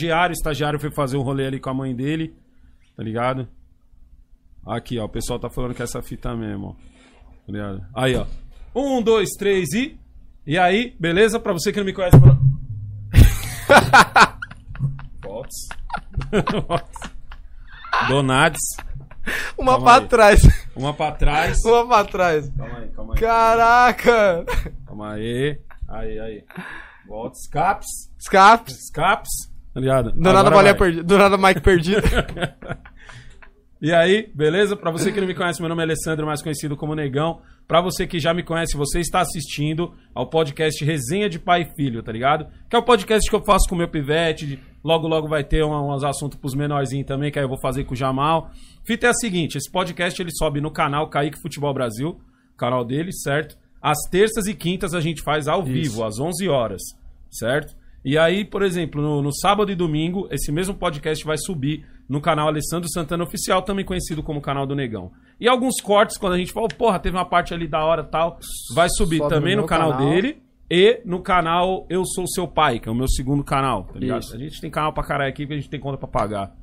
estagiário, o estagiário foi fazer um rolê ali com a mãe dele, tá ligado? Aqui, ó, o pessoal tá falando que é essa fita mesmo, ó. Tá ligado? Aí, ó. Um, dois, três e. E aí, beleza? Pra você que não me conhece. Pra... Fotos. Donades. Uma Calma pra aí. trás. Uma pra trás. Uma pra trás. Calma aí, calma aí. Caraca! Calma aí. Aí, aí. Volta. Escapes. Escapes. Escapes. Tá ligado? Do nada, Agora perdida. Do nada, Mike perdido. E aí, beleza? Pra você que não me conhece, meu nome é Alessandro, mais conhecido como Negão. Pra você que já me conhece, você está assistindo ao podcast Resenha de Pai e Filho, tá ligado? Que é o podcast que eu faço com o meu pivete. Logo, logo vai ter um- uns assuntos pros menorzinhos também, que aí eu vou fazer com o Jamal. Fita é a seguinte, esse podcast ele sobe no canal Kaique Futebol Brasil, canal dele, certo? Às terças e quintas a gente faz ao vivo, às 11 horas, certo? E aí, por exemplo, no, no sábado e domingo, esse mesmo podcast vai subir no canal Alessandro Santana Oficial, também conhecido como canal do Negão. E alguns cortes, quando a gente fala, porra, teve uma parte ali da hora tal, vai subir Sobe também no no canal, canal. dele e no canal Eu Sou Seu Pai, que é o meu segundo canal, tá ligado? Isso. A gente tem canal pra caralho aqui, porque a gente tem conta pra pagar.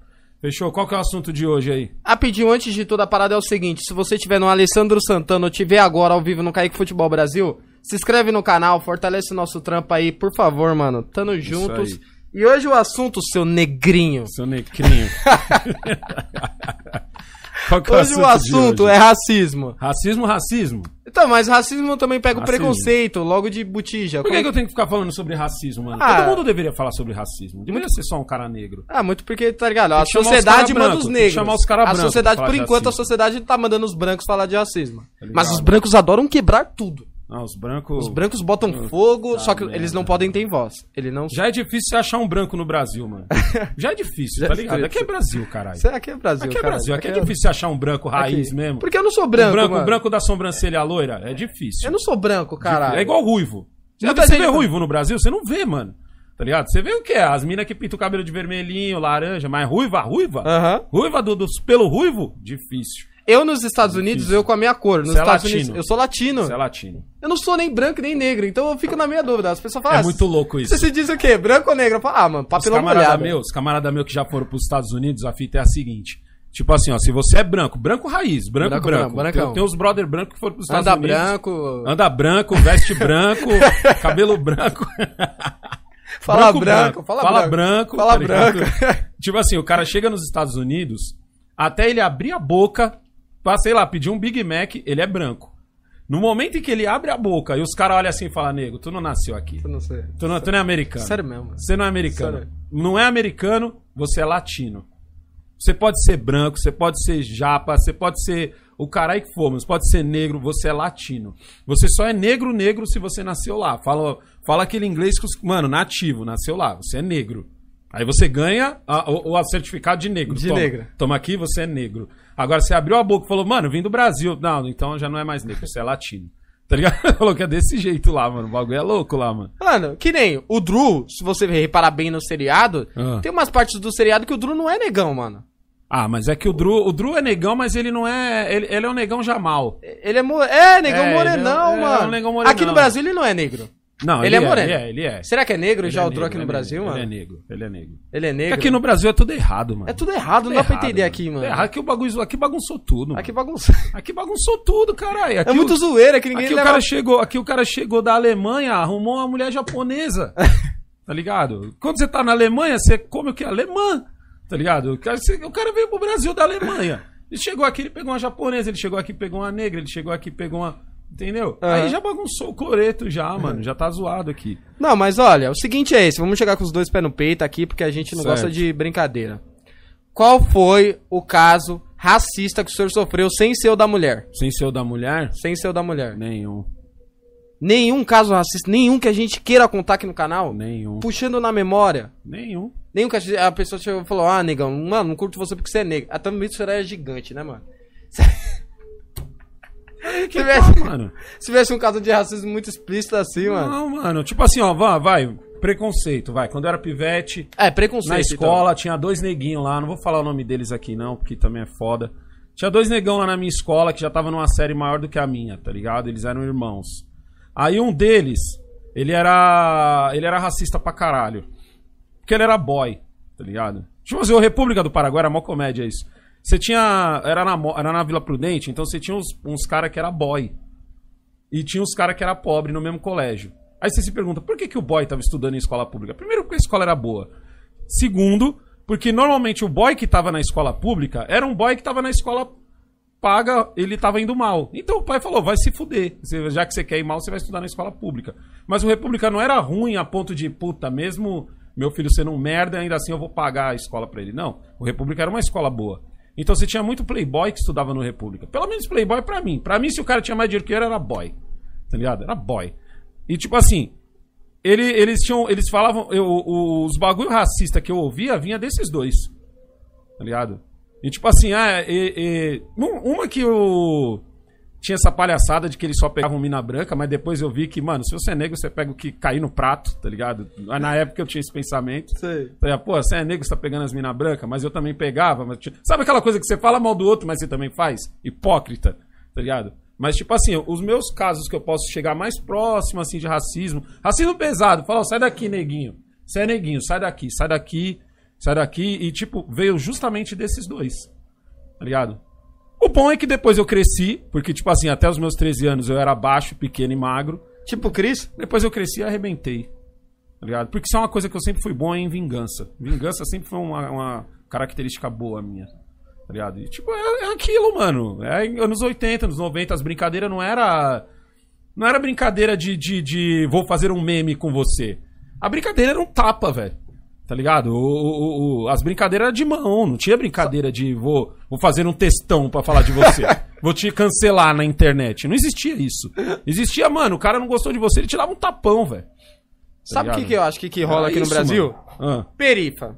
Fechou? Qual que é o assunto de hoje aí? Rapidinho, antes de tudo, a parada é o seguinte: se você tiver no Alessandro Santana ou tiver agora ao vivo no Kaique Futebol Brasil, se inscreve no canal, fortalece o nosso trampo aí, por favor, mano. Tamo juntos. aí. E hoje o assunto, seu negrinho. Seu necrinho. Qual que é Hoje o assunto hoje? é racismo. Racismo, racismo. Então, mas racismo também pega o preconceito, logo de botija. Por que, Como- que eu tenho que ficar falando sobre racismo, mano? Ah. Todo mundo deveria falar sobre racismo. Deveria ser só um cara negro. Ah, muito porque, tá ligado? A sociedade manda branco, os negros. chamar os cara a sociedade, por enquanto, a sociedade tá mandando os brancos falar de racismo. ligado? Mas os brancos adoram quebrar tudo. Não, os brancos. Os brancos botam fogo, tá só que merda. eles não podem ter voz. Ele não. Já é difícil você achar um branco no Brasil, mano. Já é difícil, Já tá é ligado? difícil. Aqui é Brasil, caralho. Isso aqui é Brasil. Aqui é. Brasil. Aqui é difícil você achar um branco raiz Aqui. mesmo. Porque eu não sou O branco. branco, mano. o branco da sobrancelha loira é difícil. Eu não sou branco, caralho. É igual ruivo. Você, gente- vê ruivo no Brasil? Você não vê, mano. Tá ligado? Você vê o que é? As minas que pintam o cabelo de vermelhinho, laranja, mas ruiva, ruiva? Ruiva do, dos pelo ruivo? Difícil. Eu nos Estados Unidos, eu com a minha cor. Nos Você é Estados latino. Unidos, eu sou latino. Você é latino. Eu não sou nem branco nem negro, então eu fico na minha dúvida. As pessoas falam, É ah, muito louco isso. Você se diz o quê? Branco ou negro? Eu falo, ah, mano, Os papelão camarada molhado. meu, os camarada meu que já foram pros Estados Unidos, a fita é a seguinte. Tipo assim, ó, se você é branco, branco raiz, branco, Branco, branco. branco, tem, tem uns brother branco que foram pros Estados Anda Unidos. branco. Anda branco, veste branco, cabelo branco. Fala branco, fala branco. Fala tá branco. tipo assim, o cara chega nos Estados Unidos, até ele abrir a boca pra, sei lá, pedir um Big Mac, ele é branco. No momento em que ele abre a boca e os caras olham assim e falam, nego, tu não nasceu aqui. Eu não sei. Tu não, tu não é americano. Sério mesmo. Você não é americano. Sério. Não é americano, você é latino. Você pode ser branco, você pode ser japa, você pode ser o caralho que for, mas pode ser negro, você é latino. Você só é negro, negro se você nasceu lá. Fala, fala aquele inglês que os. Mano, nativo, nasceu lá, você é negro. Aí você ganha a- o, o certificado de negro. De Toma. negro. Toma aqui, você é negro. Agora você abriu a boca e falou, mano, vim do Brasil. Não, então já não é mais negro, você é latino. Tá ligado? Falou que é desse jeito lá, mano. O bagulho é louco lá, mano. Mano, que nem o Drew, se você reparar bem no seriado, Ah. tem umas partes do seriado que o Drew não é negão, mano. Ah, mas é que o Drew, o Drew é negão, mas ele não é. Ele, ele é um negão Jamal. Ele é, mo é negão É, morenão, ele é- é mano. um negão morenão. Aqui no Brasil ele não é negro. Não, Ele é moreno. Ele é, ele é. Será que é negro Ele já é o negro, aqui ele no é Brasil, mano? Ele é negro, ele é negro. Ele é Porque negro. aqui no Brasil é tudo errado, mano. É tudo errado, não dá pra entender aqui, mano. É errado que o bagulho. Aqui bagunçou tudo. Mano. Aqui bagunça. Aqui bagunçou tudo, caralho. Aqui É muito o, zoeira que ninguém aqui o leva... cara chegou, aqui o cara chegou da Alemanha, arrumou uma mulher japonesa. tá ligado? Quando você tá na Alemanha, você come o que? Alemã. Tá ligado? O cara, você- o cara veio pro Brasil da Alemanha. Ele chegou aqui, ele pegou uma japonesa, ele chegou aqui, pegou uma negra, ele chegou aqui, pegou uma. Entendeu? Aham. Aí já bagunçou o cloreto já, mano. Já tá zoado aqui. Não, mas olha, o seguinte é esse. Vamos chegar com os dois pés no peito aqui, porque a gente não Certo. gosta de brincadeira. Qual foi o caso racista que o senhor sofreu sem ser o da mulher? Sem ser o da mulher? Sem ser o da mulher. Nenhum. Nenhum caso racista, nenhum que a gente queira contar aqui no canal. Nenhum. Puxando na memória. Nenhum. Nenhum que a, gente- a pessoa chegou e falou: Ah, negão, mano, não curto você porque você é negro. Ah, também isso era gigante, né, mano? Aí que tivesse- tá, mano. Se tivesse um caso de racismo muito explícito assim, mano. Não, mano. Tipo assim, ó, vai, vai. Preconceito, vai. Quando eu era pivete, É, preconceito. na então. escola, tinha dois neguinhos lá. Não vou falar o nome deles aqui, não, porque também é foda. Tinha dois negão lá na minha escola que já tava numa série maior do que a minha, tá ligado? Eles eram irmãos. Aí um deles, ele era. Ele era racista pra caralho. Porque ele era boy. tá ligado? Tipo assim, o República do Paraguai era mó comédia isso. Você tinha. Era na, era na Vila Prudente, então você tinha uns, uns caras que era boy. E tinha uns caras que era pobre no mesmo colégio. Aí você se pergunta, por que, que o boy tava estudando em escola pública? Primeiro, porque a escola era boa. Segundo, porque normalmente o boy que tava na escola pública era um boy que tava na escola paga, ele tava indo mal. Então o pai falou, vai se fuder. Já que você quer ir mal, você vai estudar na escola pública. Mas o República não era ruim a ponto de, puta, mesmo meu filho sendo um merda, ainda assim eu vou pagar a escola pra ele. Não, o República era uma escola boa. Então você tinha muito playboy que estudava no República. Pelo menos playboy pra mim. Pra mim, se o cara tinha mais dinheiro que eu, era boy. Tá ligado? Era boy. E tipo assim, ele- eles tinham. Eles falavam. eu- o- os bagulho racista que eu ouvia vinha desses dois. Tá ligado? E tipo assim, ah, e- e- um- uma que eu. Tinha essa palhaçada de que eles só pegavam mina branca, mas depois eu vi que, mano, se você é negro, você pega o que cair no prato, tá ligado? Na época eu tinha esse pensamento. Sei. Falei, Pô, você é negro, você tá pegando as minas brancas, mas eu também pegava. Mas... tinha- Sabe aquela coisa que você fala mal do outro, mas você também faz? Hipócrita, tá ligado? Mas, tipo assim, os meus casos que eu posso chegar mais próximo, assim, de racismo. Racismo pesado. Fala, ó, sai daqui, neguinho. Você é neguinho, sai daqui, sai daqui, sai daqui. E, tipo, veio justamente desses dois. Tá ligado? O bom é que depois eu cresci, porque, tipo assim, até os meus 13 anos eu era baixo, pequeno e magro. Tipo o Cris? Depois eu cresci e arrebentei. Tá ligado? Porque isso é uma coisa que eu sempre fui bom em vingança. Vingança sempre foi uma, uma característica boa minha. Tá ligado? E, tipo, é, é aquilo, mano. É anos 80, anos 90, as brincadeiras não era. Não era brincadeira de, de, de vou fazer um meme com você. A brincadeira era um tapa, velho. Tá ligado? O, o- o- as brincadeiras eram de mão, não tinha brincadeira de vou, vou fazer um textão pra falar de você. vou te cancelar na internet. Não existia isso. Existia, mano, o cara não gostou de você, ele te dava um tapão, velho. Sabe o que, que eu acho que, que rola Era aqui no isso, Brasil? Ah. Perifa.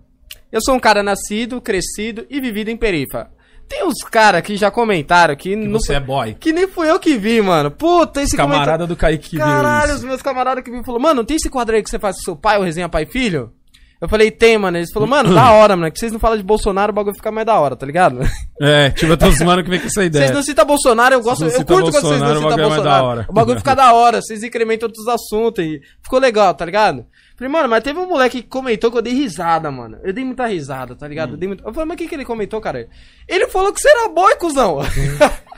Eu sou um cara nascido, crescido e vivido em Perifa. Tem uns caras que já comentaram que, não você é boy. Que nem fui eu que vi, mano. Puta, esse Camarada do Kaique que viu Caralho, os isso. meus camaradas que me falou, mano, tem esse quadro aí que você faz com seu pai, o resenha pai e filho? Eu falei, tem, mano. Eles falaram, mano, da hora, mano. é Que vocês não falam de Bolsonaro, o bagulho fica mais da hora, tá ligado? É, tipo, eu tô zoando que vem com essa ideia. Vocês não citam Bolsonaro, eu gosto, eu curto quando vocês não citam é Bolsonaro. da hora. O bagulho fica da hora, vocês incrementam outros assuntos e ficou legal, tá ligado? Falei, mano, mas teve um moleque que comentou que eu dei risada, mano. Eu dei muita risada, tá ligado? Eu, dei muito... eu falei, mas o que, que ele comentou, cara? Ele falou que você era boy, cuzão.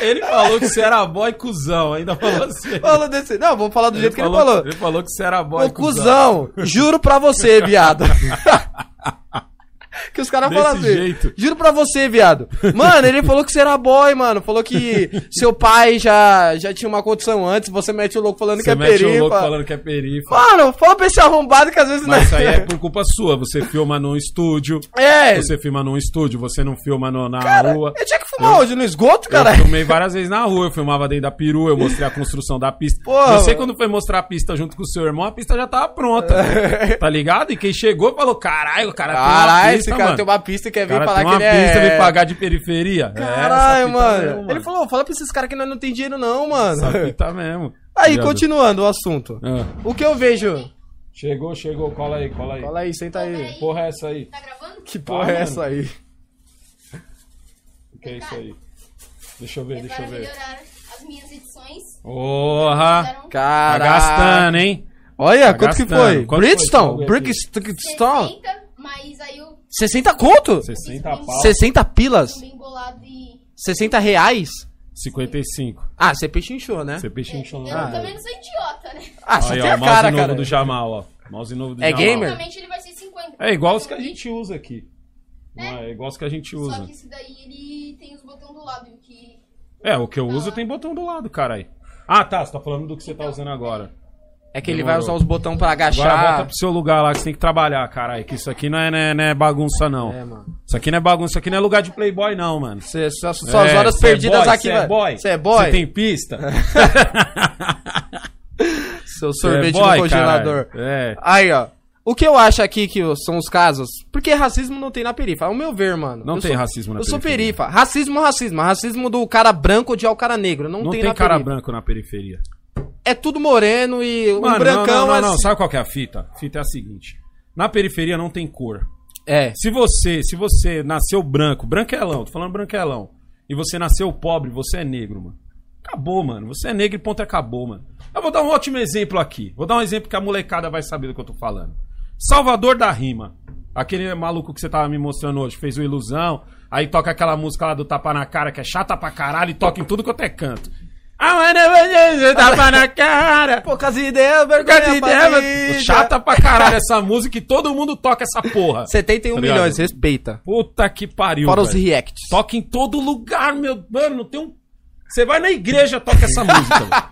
Ele falou que você era boy cuzão, ainda falou assim. falou desse. Não, vou falar do jeito que ele falou. Ele falou que você era boy Ô, cuzão, juro pra você, viado. que os caras falam assim. jeito. Juro pra você, viado. Mano, ele falou que você era boy, mano. Falou que seu pai já, já tinha uma condição antes, você mete o louco falando que Você é mete perifa. um louco falando que é perifa. Mano, fala pra esse arrombado que às vezes Mas isso aí é por culpa sua. Você filma num estúdio. É. Você filma num estúdio, você não filma no- na Cara, rua. eu tinha que fumar hoje no esgoto, Eu cara. filmei várias vezes na rua, eu filmava dentro da perua, eu mostrei a construção da pista. Porra, você, quando foi mostrar a pista junto com o seu irmão, a pista já tava pronta. tá ligado? E quem chegou falou: caralho, o cara Caralho, tem esse pista, cara mano. tem uma pista e quer O vir cara falar tem que uma ele pista, é... vem pagar de periferia. É, Caralho, essa fita mano. mesmo, Ele falou, fala pra esses caras que nós não tem dinheiro não, mano. Essa fita mesmo. Aí, continuando o assunto. Ah. O que eu vejo... Chegou, chegou, cola aí, cola aí. Fala aí, senta aí. Porra é essa aí? Tá gravando? Que porra é mano. essa aí? O que é isso aí? Deixa eu ver, É deixa eu ver. as minhas edições. Porra! Tá gastando, hein? Olha, Tá quanto que gastando. foi? Quanto foi Bridgestone? Bridgestone? 60, mas aí eu 60 conto? 60 pau. 60 pilas? bem bolado e... 60 reais? 55. Ah, você pechinchou, né? Você pechinchou Eu lá. também não sou idiota, né? Ah, você Aí, tem ó, a o mouse cara, novo cara. do Jamal, ó. Mouse novo do É Jamal. gamer? Provavelmente ele vai ser 50. É igual os que a gente usa aqui. Não é, igual os que a gente Só usa. que esse daí ele tem os botões do lado, e o que... É, o que eu uso tem botão do lado, caralho. Ah, tá, você tá falando do que você tá usando agora. É que ele Demorou. vai usar os botões pra Agora volta agachar. pro seu lugar lá que você tem que trabalhar, caralho. Que isso aqui não é, não é- não é bagunça, não. É, mano. Isso aqui não é bagunça, isso aqui não é lugar de playboy, não, mano. Cê, suas, suas É, horas é perdidas boy, aqui, é boy? Você é boy? Você tem pista? Seu é sorvete boy, no congelador. caralho. É. Aí, ó. O que eu acho aqui que são os casos. Porque racismo não tem na perifa. Ao meu ver, mano. Não tem sou- racismo na Eu sou periferia. perifa. Racismo, racismo. Racismo do cara branco odiar o cara negro. Não, Não tem, tem, cara perifa. branco na periferia. É tudo moreno e um Mano, brancão não, não, não, não. Sabe qual que é a fita? A fita é a seguinte. Na periferia não tem cor. É. Se você, se você nasceu branco, branquelão, tô falando branquelão, e você nasceu pobre, você é negro, mano. Acabou, mano. Você é negro e ponto acabou, mano. Eu vou dar um ótimo exemplo aqui. Vou dar um exemplo que a molecada vai saber do que eu tô falando. Salvador da Rima. Aquele maluco que você tava me mostrando hoje, fez o Ilusão. Aí toca aquela música lá do Tapa na Cara, que é chata pra caralho, e toca em tudo quanto é canto. Ah, tapa na cara. Poucas ideias, vergonha ideia. Chata pra caralho essa música e todo mundo toca essa porra. 71 Tá milhões, respeita. Puta que pariu. Fora os velho. reacts. Toca em todo lugar, meu. Mano, não tem um. Você vai na igreja, toca essa música.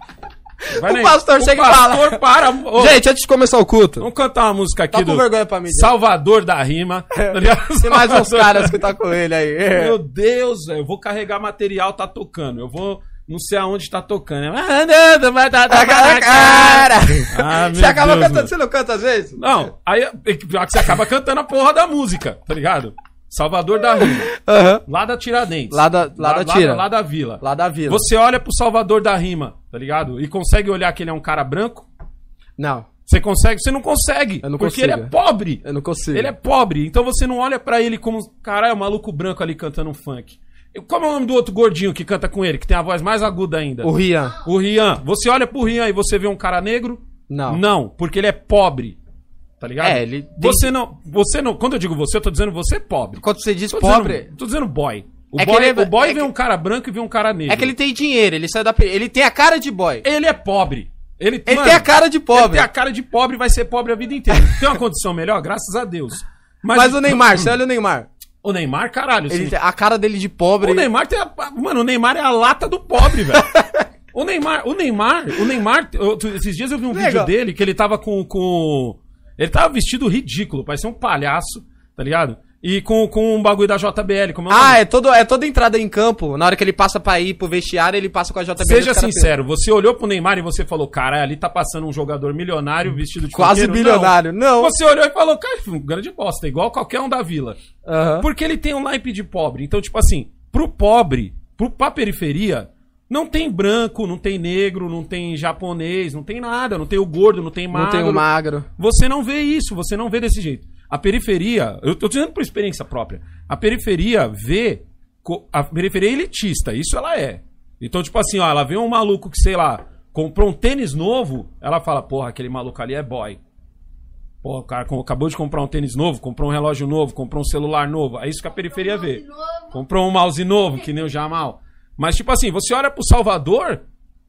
Vai O na- pastor chega e O pastor para. Ô, Gente, antes de começar o culto, vamos cantar uma música aqui Tá com do. vergonha pra mim. Salvador da Rima. tá tem mais uns caras que tá com ele aí. Meu Deus, velho. Eu vou carregar material, tá tocando. Eu vou. Não sei aonde tá tocando. Ah, vai dar Tá com a cara! Ah, Você acaba Deus, cantando, mano. você não canta às vezes? Não, aí é que pior que você acaba cantando a porra da música, tá ligado? Salvador da Rima. Aham. Lá da Tiradentes. Lá da- lá da Tira. Lá, da Vila. Lá da vila. Você olha pro Salvador da Rima, tá ligado? E consegue olhar que ele é um cara branco? Não, Você consegue? Você não consegue. Eu não porque consigo. ele é pobre. eu não consigo. Ele é pobre. Então você não olha pra ele como, caralho, é um maluco branco ali cantando um funk. Como é o nome do outro gordinho que canta com ele, que tem a voz mais aguda ainda? O Rian. O Rian. Você olha pro Rian e você vê um cara negro? Não. Não, porque ele é pobre. Tá ligado? É, ele tem- Você não. Você não. Quando eu digo você, eu tô dizendo você é pobre. Quando você diz Tô pobre, Dizendo, tô dizendo boy. O É boy, ele é- o boy é vê que- um cara branco e vê um cara negro. é que ele tem dinheiro, ele sai da... Ele tem a cara de boy. Ele é pobre. Ele, Ele mano, tem a cara de Ele pobre. tem a cara de pobre e vai ser pobre a vida inteira. Tem uma condição melhor? Graças a Deus. Mas, o Neymar, você olha o Neymar. O Neymar, caralho. Assim, a cara dele de pobre. O Neymar tem a. Mano, o Neymar é a lata do pobre, velho. O Neymar, o Neymar, o Neymar, eu- esses dias eu vi um vídeo Legal. dele que ele tava com, com. Ele tava vestido ridículo, parecia um palhaço, tá ligado? E com, com um bagulho da JBL, como é Ah, é, todo, é toda entrada em campo. Na hora que ele passa pra ir pro vestiário, ele passa com a JBL. Seja sincero, você olhou pro Neymar e você falou, caralho, ali tá passando um jogador milionário vestido de Quase funkeiro?" bilionário. Não. Você olhou e falou, cara, um grande bosta, igual qualquer um da vila. Porque ele tem um naipe de pobre. Então, tipo assim, pro pobre, pro, pra periferia, não tem branco, não tem negro, não tem japonês, não tem nada, não tem o gordo, não tem Não magro. tem o magro. Você não vê isso, você não vê desse jeito. A periferia, eu tô dizendo por experiência própria, a periferia vê, a periferia é elitista, isso ela é. Então, tipo assim, ó, ela vê um maluco que, sei lá, comprou um tênis novo, ela fala, porra, aquele maluco ali é boy. Porra, o cara acabou de comprar um tênis novo, comprou um relógio novo, comprou um celular novo. É isso que a periferia vê. Comprou um mouse novo, que nem o Jamal. Mas, tipo assim, você olha pro Salvador,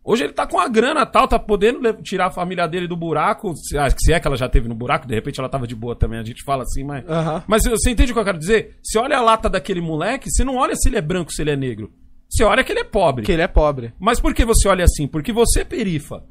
hoje ele tá com a grana tal, tá podendo tirar a família dele do buraco. Se, ah, se é que ela já teve no buraco, de repente ela tava de boa também, a gente fala assim, mas. Aham. Mas você entende o que eu quero dizer? Você olha a lata daquele moleque, você não olha se ele é branco, se ele é negro. Você olha que ele é pobre. Que ele é pobre. Mas por que você olha assim? Porque você é perifa.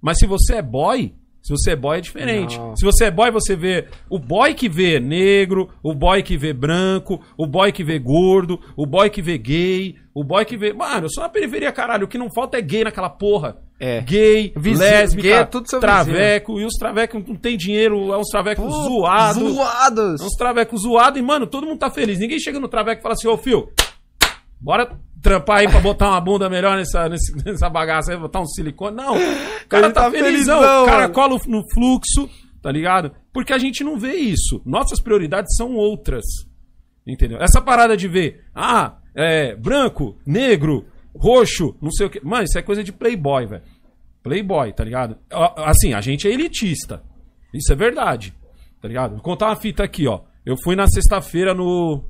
Mas se você é boy, se você é boy é diferente. Não. Se você é boy, você vê o boy que vê negro, o boy que vê branco, o boy que vê gordo, o boy que vê gay, o boy que vê. Mano, eu sou na periferia, caralho. O que não falta é gay naquela porra. É. Gay, Vizinho, lésbica, gay é tudo seu traveco. E os travecos não tem dinheiro, é uns travecos zoados. Zoados. É uns travecos zoados e, mano, todo mundo tá feliz. Ninguém chega no traveco e fala assim, ô, fio, bora trampar aí pra botar uma bunda melhor nessa, nessa bagaça aí, botar um silicone. Não, o cara Ele tá, tá felizão, felizão, o cara mano. cola no fluxo, tá ligado? Porque a gente não vê isso. Nossas prioridades são outras. Entendeu? Essa parada de ver, ah, é, branco, negro, roxo, não sei o que. Mano, isso é coisa de playboy, velho. Playboy, tá ligado? Assim, a gente é elitista. Isso é verdade. Tá ligado? Vou contar uma fita aqui, ó. Eu fui na sexta-feira no.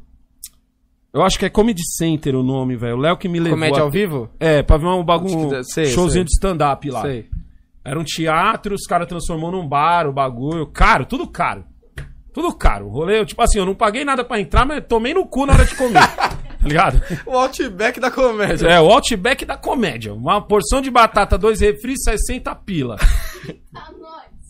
Eu acho que é Comedy Center o nome, velho. O Léo que me levou. Comédia ao até- vivo? É, pra ver um bagulho. Sei, showzinho sei. de stand-up lá. Sei. Era um teatro, os caras transformou num bar, o bagulho. Caro, tudo caro. Tudo caro. O rolê, eu, tipo assim, eu não paguei nada pra entrar, mas tomei no cu na hora de comer. tá ligado? O Outback da comédia. É, o Outback da comédia. Uma porção de batata, dois refris, 60 pila.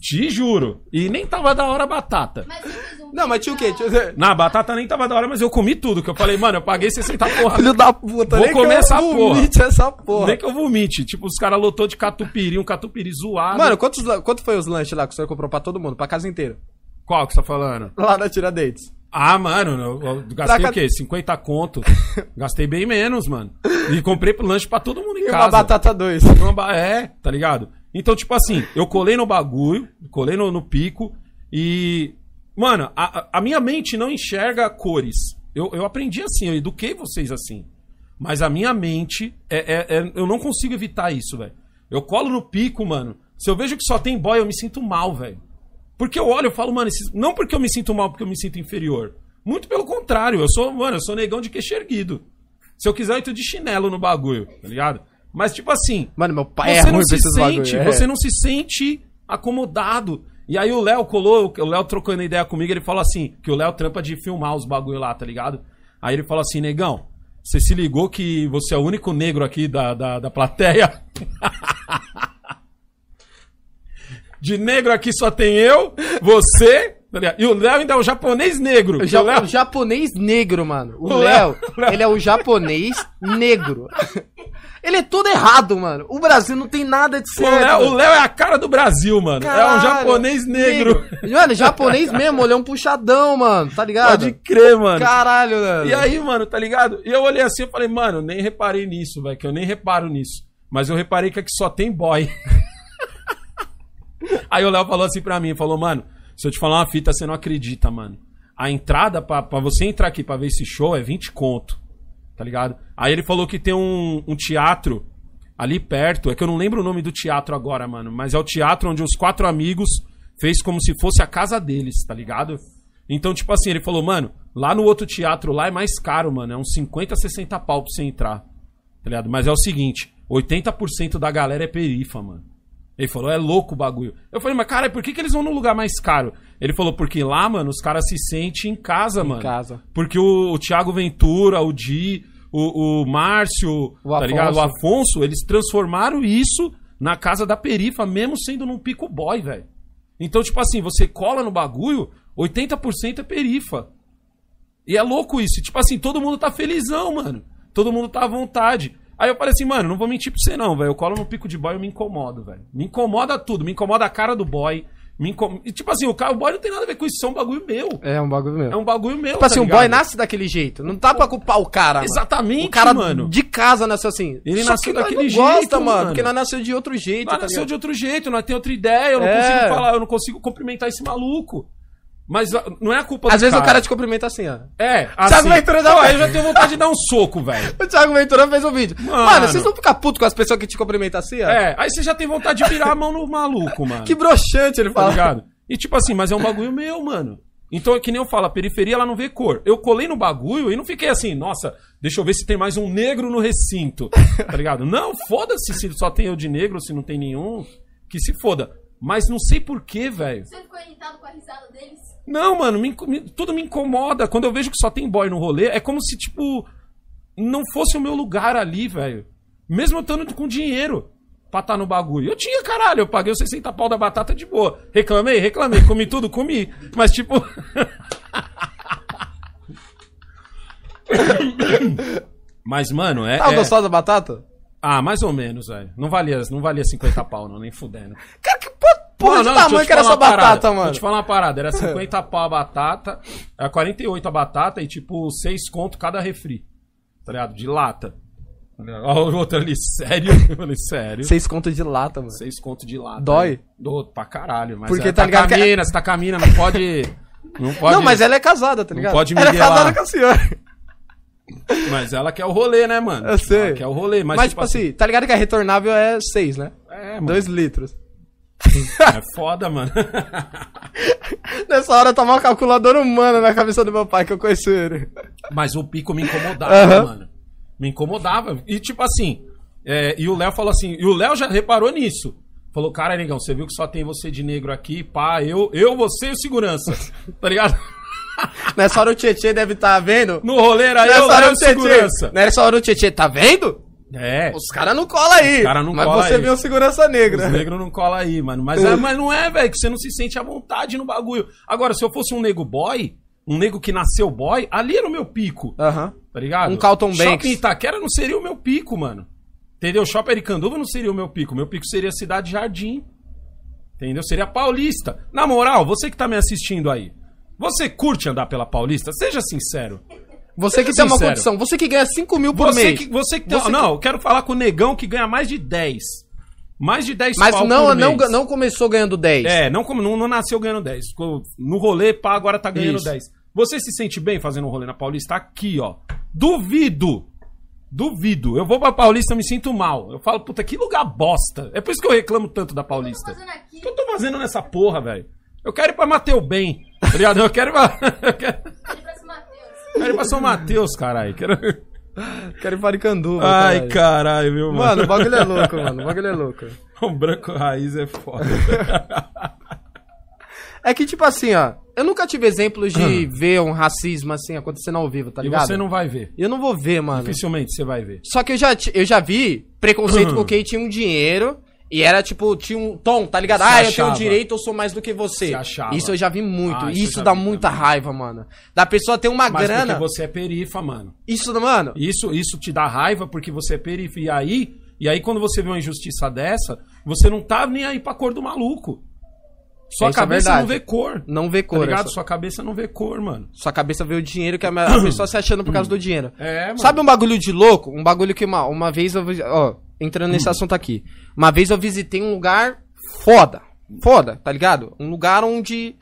Te juro. E nem tava da hora a batata. Mas eu fiz um Não, mas tinha o quê? Tinha... Na batata nem tava da hora, mas eu comi tudo. Que eu falei, mano, eu paguei 60 porra. Filho da puta, Vou nem comer que eu essa porra. vomite essa porra. Nem que eu vomite. Tipo, os caras lotou de catupiry, um catupiry zoado. Mano, quantos, quanto foi os lanches lá que o senhor comprou pra todo mundo? Pra casa inteira? qual que você tá falando? Lá na Tiradentes. Ah, mano, eu, eu gastei Pra o quê? 50 conto. Gastei bem menos, mano. E comprei pro lanche pra todo mundo em E casa. uma batata dois. Uma ba- É, tá ligado? Então, tipo assim, eu colei no bagulho, colei no, no pico e. Mano, a, a- minha mente não enxerga cores. Eu, eu aprendi assim, eu eduquei vocês assim. Mas a minha mente, é, é- é- eu não consigo evitar isso, velho. Eu colo no pico, mano. Se eu vejo que só tem boy, eu me sinto mal, velho. Porque eu olho e falo, mano, esses- não porque eu me sinto mal, porque eu me sinto inferior. Muito pelo contrário, eu sou, mano, eu sou negão de queixo erguido. Se eu quiser, eu entro de chinelo no bagulho, tá ligado? Mas, tipo assim, Mano, meu pai é você ruim não se sente, bagulho. é. você não se sente acomodado. E aí o Léo colou, o Léo trocando ideia comigo, ele falou assim, que o Léo trampa de filmar os bagulho lá, tá ligado? Aí ele falou assim, negão, você se ligou que você é o único negro aqui da, da, da plateia? De negro aqui só tem eu, você, tá e o Léo ainda é o japonês negro. O ja- O Léo- japonês negro, mano. O, O Léo, Léo- ele é o japonês negro. ele é tudo errado, mano. O Brasil não tem nada de certo. O. Léo é a cara do Brasil, mano. é um Caralho, japonês negro. Mano, japonês mesmo, ele é um puxadão, mano. Tá ligado? Pode crer, mano. Caralho, mano. E aí, mano, tá ligado? E eu olhei assim e falei, mano, nem reparei nisso, velho, que eu nem reparo nisso. Mas eu reparei que aqui só tem boy. aí o Léo falou assim pra mim, falou, mano, se eu te falar uma fita, você não acredita, mano. A entrada pra, pra você entrar aqui pra ver esse show é 20 conto, tá ligado? Aí ele falou que tem um, um teatro ali perto, é que eu não lembro o nome do teatro agora, mano, mas é o teatro onde os quatro amigos fez como se fosse a casa deles, tá ligado? Então, tipo assim, ele falou, mano, lá no outro teatro lá é mais caro, mano, é uns 50, 60 pau pra você entrar, tá ligado? Mas é o seguinte, 80% da galera é perifa, mano. Ele falou, é louco o bagulho. Eu falei, mas cara, por que, que eles vão num lugar mais caro? Ele falou, porque lá, mano, os caras se sentem em casa, mano. casa. Porque o, o Thiago Ventura, o Di, o, o Márcio, O tá Afonso. ligado? O Afonso, eles transformaram isso na casa da perifa, mesmo sendo num pico boy, velho. Então, tipo assim, você cola no bagulho, 80% é perifa. E é louco isso. Tipo assim, todo mundo tá felizão, mano. Todo mundo tá à vontade. Aí eu falei assim, mano, não vou mentir pra você não, velho. Eu colo no pico de boy, eu me incomodo, velho. Me incomoda tudo. Me incomoda a cara do boy. Me incom... E, tipo assim, o cara, o boy não tem nada a ver com isso. Isso é um bagulho meu. É um bagulho mesmo. É um bagulho meu, Tipo assim, tá um boy ligado? nasce daquele jeito. Não dá pra culpar o cara. mano. Exatamente, O cara mano. de casa nasceu assim. Ele Só nasceu que nós daquele não gosta, jeito, mano. mano. Porque nós nasceu de outro jeito. Mas tá nasceu ligado? de outro jeito, nós tem outra ideia, eu não É. consigo falar, eu não consigo cumprimentar esse maluco. Mas não é a culpa Às do vezes o cara te cumprimenta assim, ó. É, Thiago Ventura dá- Pô, aí eu já tenho vontade de dar um soco, velho. O Thiago Ventura fez um vídeo. Mano, Mano. vocês não ficam putos com as pessoas que te cumprimentam assim, ó? É, aí você já tem vontade de virar a mão no maluco, mano. Que broxante ele tá fala. ligado? E tipo assim, mas é um bagulho meu, mano. Então é que nem eu falo, a periferia ela não vê cor. Eu colei no bagulho e não fiquei assim, nossa, deixa eu ver se tem mais um negro no recinto. Tá ligado? Não, foda-se se só tem eu de negro, se não tem nenhum. Que se foda. Mas não sei porquê, velho. Você ficou irritado com a risada deles? Não, mano, me me- tudo me incomoda. Quando eu vejo que só tem boy no rolê, é como se, tipo, não fosse o meu lugar ali, velho. Mesmo eu estando com dinheiro pra estar no bagulho. Eu tinha, caralho, eu paguei os 60 pau da batata de boa. Reclamei, reclamei, comi tudo, comi. Mas, tipo. Mas, mano, é. Tá é- gostosa a batata? Ah, mais ou menos, velho. Não valia, não valia 50 pau, não, nem fudendo. Cara, que porra, Não, de não, deixa eu tamanho que era essa uma parada. batata, Vou mano? te falar uma parada, era 50 pau a batata, era 48 a batata e tipo 6 conto cada refri. Tá ligado? De lata. Tá ligado? Ó, o outro ali, sério? Eu falei, sério? Seis contas de lata, mano. 6 conto de lata. Dói? Dou pra caralho, mas Porque é, tá ligado que- camina, você tá camina, não pode... Não pode... Não, mas ela é casada, tá Não ligado? pode ela é casada com a senhora. Mas ela quer o rolê, né, mano? Eu sei. Ela quer o rolê, mas, Mas, tipo assim, tá ligado que a retornável é seis, né? É, mano. Dois litros. É foda, mano. Nessa hora tá uma calculadora humana na cabeça do meu pai, que eu conheço ele. Mas o pico me incomodava, Aham. mano. Me incomodava. E tipo assim, é, e o Léo falou assim, e o Léo já reparou nisso. Falou, cara, negão, você viu que só tem você de negro aqui, pá, eu, eu você e o segurança. tá ligado? Nessa hora o Tietê deve estar tá vendo. No rolê era Nessa eu, hora o o Tietê. segurança. Nessa hora o Tietê, tá vendo? É, Os caras não colam aí. Os cara não mas cola você aí. viu o segurança negra. os negros não cola aí, mano. Mas, é- mas não é, velho, que você não se sente à vontade no bagulho. Agora, se eu fosse um nego boy, um nego que nasceu boy, ali era o meu pico. Aham. Tá ligado? Um Shopping Banks. Itaquera não seria o meu pico, mano. Entendeu? Shopping Aricanduva não seria o meu pico. Meu pico seria Cidade Jardim. Entendeu? Seria Paulista. Na moral, você que tá me assistindo aí. Você curte andar pela Paulista? Seja sincero. Você que tem uma condição. Você que ganha 5 mil por Você mês. que, você que tem- Você que- Não, eu quero falar com o negão que ganha mais de 10. Mais de 10 Mas pau não, por não, mês. não começou ganhando 10. É, não, como- não, não nasceu ganhando 10. Ficou No rolê, pá, agora tá ganhando Isso. 10. Você se sente bem fazendo um rolê na Paulista? Aqui, ó. Duvido Duvido. Eu vou pra Paulista, eu me sinto mal. Eu falo, puta, que lugar bosta. É por isso que eu reclamo tanto da O que eu tô Paulista. fazendo aqui? O que eu tô fazendo nessa porra, velho? Eu quero ir pra Mateu Bem. Tá ligado? Eu quero ir pra. Eu quero, Ele parece o Matheus. eu quero ir pra São Mateus, caralho. Quero... Quero ir para Icanduva, Ai, caralho. viu, Mano, mano? o bagulho é louco, mano. O bagulho é louco. O branco raiz é foda. É que, tipo assim, ó. Eu nunca tive exemplos de ver um racismo assim acontecendo ao vivo, tá e ligado? você não vai ver. Eu não vou ver, mano. Dificilmente você vai ver. Só que eu já, eu já vi preconceito com quem tinha um dinheiro e era tipo, tinha um tom, tá ligado? Se ah, eu tenho achava. direito, eu sou mais do que você. Achava. Isso eu já vi muito. Ah, isso isso dá muita também. raiva, mano. Da pessoa ter uma Mas grana. porque você é perifa, mano. Isso, mano. Isso, isso te dá raiva porque você é perifa. E aí, e aí, quando você vê uma injustiça dessa, você não tá nem aí pra cor do maluco. Sua Isso é cabeça verdade. não vê cor. Não vê Tá cor. ligado? essa- Sua cabeça não vê cor, mano. Sua cabeça vê o dinheiro que a, pessoa se achando por causa do dinheiro. É, mano. Sabe um bagulho de louco? Um bagulho que uma, uma vez eu. Ó, entrando nesse assunto aqui. Uma vez eu visitei um lugar foda. Foda, tá ligado? Um lugar onde.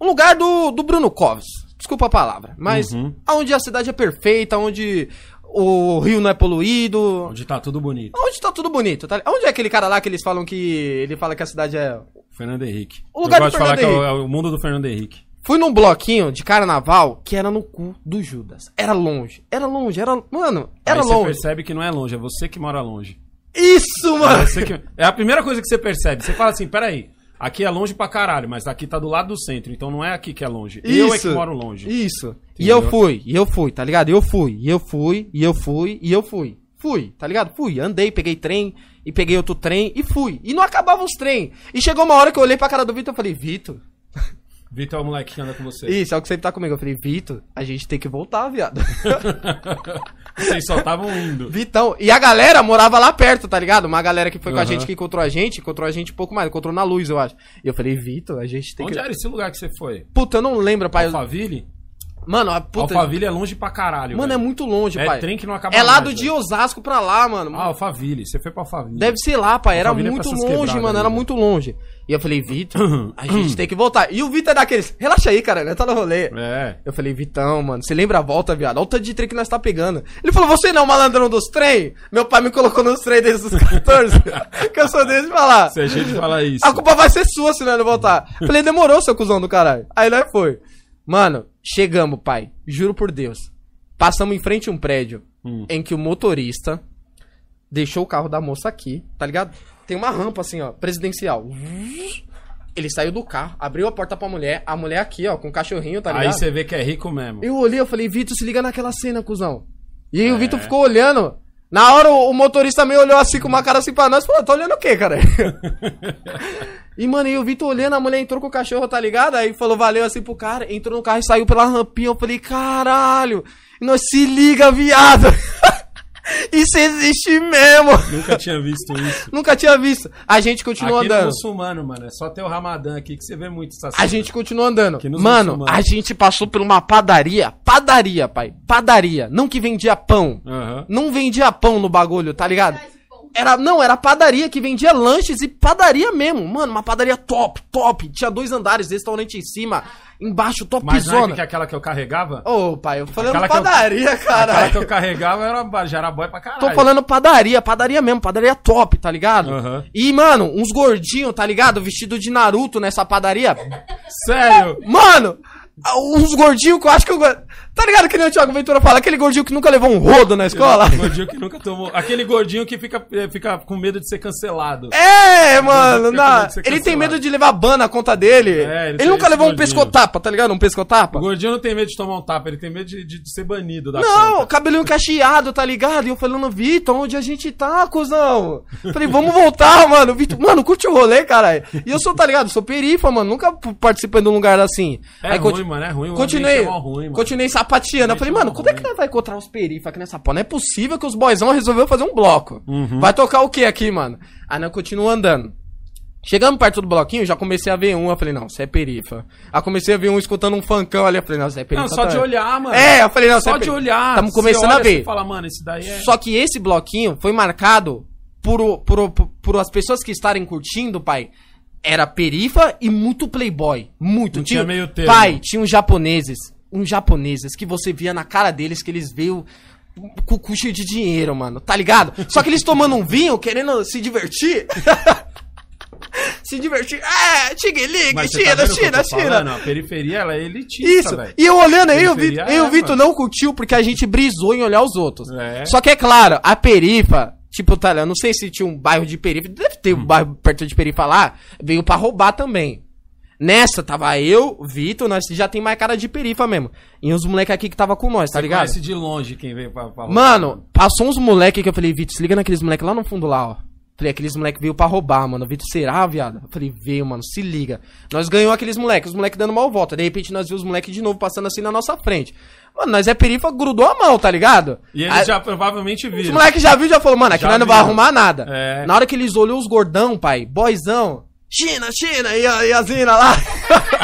Um lugar do, do Bruno Covs. Desculpa a palavra. Mas Uhum. onde a cidade é perfeita, onde o rio não é poluído. Onde tá tudo bonito. Onde tá tudo bonito, tá? Onde é aquele cara lá que eles falam que. Ele fala que a cidade é. Fernando Henrique. O lugar Eu gosto de falar Fernando que é o, é o mundo do Fernando Henrique. Fui num bloquinho de carnaval que era no cu do Judas. Era longe. Era longe, era. Mano, era Aí você longe. percebe que não é longe, é você que mora longe. Isso, É, mano! você que- é a primeira coisa que você percebe. Você fala assim, peraí, aqui é longe pra caralho, mas aqui tá do lado do centro, então não é aqui que é longe. Eu é que moro longe. Isso. E Entendeu? eu fui, e eu fui, tá ligado? Eu fui, e eu fui, e eu fui, e eu fui. Fui, tá ligado? Fui, andei, peguei trem, e peguei outro trem, e fui. E não acabava os trem. E chegou uma hora que eu olhei pra cara do Vitor e falei, Vitor, Vitor é o moleque que anda com você. isso, é o que sempre tá comigo. Eu falei, Vitor, a gente tem que voltar, viado. Vocês só estavam indo. Vitão. E a galera morava lá perto, tá ligado? Uma galera que foi com a gente, que encontrou a gente, encontrou a gente um pouco mais, encontrou na luz, eu acho. E eu falei, Vitor, a gente tem Onde que. era esse lugar que você foi? Puta, eu não lembro, pai. Alphaville? Mano, a puta. Alphaville é longe pra caralho. Mano, é velho. muito longe, É pai. trem que não acaba É lá mais, do de Osasco pra lá, mano. Ah, Alphaville. Você foi pra Alphaville. Deve ser lá, pai. Era Alphaville é muito essas longe, mano. Era muito longe. E eu falei, Vitor, a gente tem que voltar. E o Vitor é daqueles. Relaxa aí, cara, né? Tá no rolê. É. Eu falei, Vitão, mano, você lembra a volta, viado? Olha o tanto de trem que nós tá pegando. Ele falou, você não, malandrão dos trem? Meu pai me colocou nos trem desde os 14. que eu sou desse pra lá. Você é jeito de falar isso. A culpa vai ser sua se nós não voltar. Falei, demorou, seu cuzão do caralho. Aí nós foi. Mano, chegamos, pai. Juro por Deus. Passamos em frente a um prédio Hum. em que o motorista deixou o carro da moça aqui, tá ligado? Tem uma rampa assim, ó, presidencial. Ele saiu do carro, abriu a porta pra mulher, a mulher aqui, ó, com o cachorrinho, tá ligado? Aí você vê que é rico mesmo. Eu olhei, eu falei, Vitor, se liga naquela cena, cuzão. E aí o É. Vitor ficou olhando. Na hora o, o motorista meio olhou assim com uma cara assim pra nós, falou, tá olhando o quê, cara? e, mano, e o Vitor olhando, a mulher entrou com o cachorro, tá ligado? Aí falou, valeu assim pro cara, entrou no carro e saiu pela rampinha. Eu falei, caralho, nós se liga, viado. Isso existe mesmo. Nunca tinha visto isso. Nunca tinha visto. A gente continuou aqui no andando. muçulmano, mano. É só ter o Ramadã aqui que você vê muito essa A cena. gente continuou andando. Mano, a gente passou por uma padaria. Padaria, pai. Padaria. Não que vendia pão. Aham. Não vendia pão no bagulho, tá ligado? Era, não, era padaria que vendia lanches e padaria mesmo. Mano, uma padaria top, top. Tinha dois andares, restaurante em cima, embaixo, Mas não é topzona. que aquela que eu carregava? Ô, pai, eu falando Aquela que eu- padaria, Aquela cara. que eu carregava era, já era boy pra caralho. Tô falando padaria, padaria mesmo, padaria top, tá ligado? Aham. E, mano, uns gordinhos, tá ligado? Vestido de Naruto nessa padaria. Sério? Mano, uns gordinhos que eu acho que eu. Tá ligado que nem o Thiago Ventura fala? Aquele gordinho que nunca levou um rodo na escola? Gordinho que nunca tomou. Aquele gordinho que fica, eh, fica com medo de ser cancelado. É, mano, na- ele tem medo de levar ban na conta dele. É, ele ele nunca levou um gordinho. pescotapa, tá ligado? Um pescotapa. O gordinho não tem medo de tomar um tapa, ele tem medo de, de- de ser banido da Não, conta. cabelinho cacheado, tá ligado? E eu falando, Vitor, onde a gente tá, cuzão? Falei, vamos voltar, mano. Vitor, mano, curte o rolê, caralho. E eu sou, tá ligado? Sou perifa, mano. Nunca participei de um lugar assim. É Aí ruim, mano, é ruim. Continuei, é ruim, mano. continuei sapateando. Eu falei, é mano, quando é que nós vai encontrar os perifa aqui nessa porra? Não é possível que os boyzão resolveu fazer um bloco. Uhum. Vai tocar o que aqui, mano? Aí nós continuamos andando. Chegando perto do bloquinho, já comecei a ver um. Eu falei, não, você é perifa. Aí comecei a ver um escutando um funkão ali. Eu falei, não, você é perifa. Não, só de também. olhar, mano. É, eu falei, não, você Só é de olhar. Estamos começando olha, a ver. Fala, mano, esse daí é... Só que esse bloquinho foi marcado por, por, por, por as pessoas que estarem curtindo, pai. Era perifa e muito playboy. Muito. Não tinha meio termo. Pai, tinha uns japoneses. Uns japoneses que você via na cara deles que eles veio com, com cheio de dinheiro, mano, tá ligado? Só que eles tomando um vinho, querendo se divertir. se divertir. É, você China, tá China, China. falando? A periferia, ela é elitista, Isso. velho. E eu olhando aí, eu vi, Periferia eu é, vi tu não curtiu porque a gente brisou em olhar os outros. É. Só que é claro, a perifa, tipo, tá, eu não sei se tinha um bairro de perifa, deve ter Hum. um bairro perto de perifa lá, veio pra roubar também. Nessa, tava eu, Vitor, nós já tem mais cara de perifa mesmo. E os moleques aqui que tava com nós, tá Você ligado? conhece de longe quem veio pra, pra Mano, passou uns moleque que eu falei, Vitor, se liga naqueles moleque lá no fundo lá, ó. Falei, aqueles moleque veio pra roubar, mano. Vitor, será, viado? Falei, veio, mano, se liga. Nós ganhou aqueles moleque, os moleque dando mal volta. De repente nós vimos os moleque de novo passando assim na nossa frente. Mano, nós é perifa, grudou a mão, tá ligado? E eles Aí- já provavelmente Os viram. moleque já viu e já falou, mano, aqui Já nós não vai viram. arrumar nada. É. Na hora que eles olhou os gordão, pai, boyzão. China, China, e a, e a Zina lá.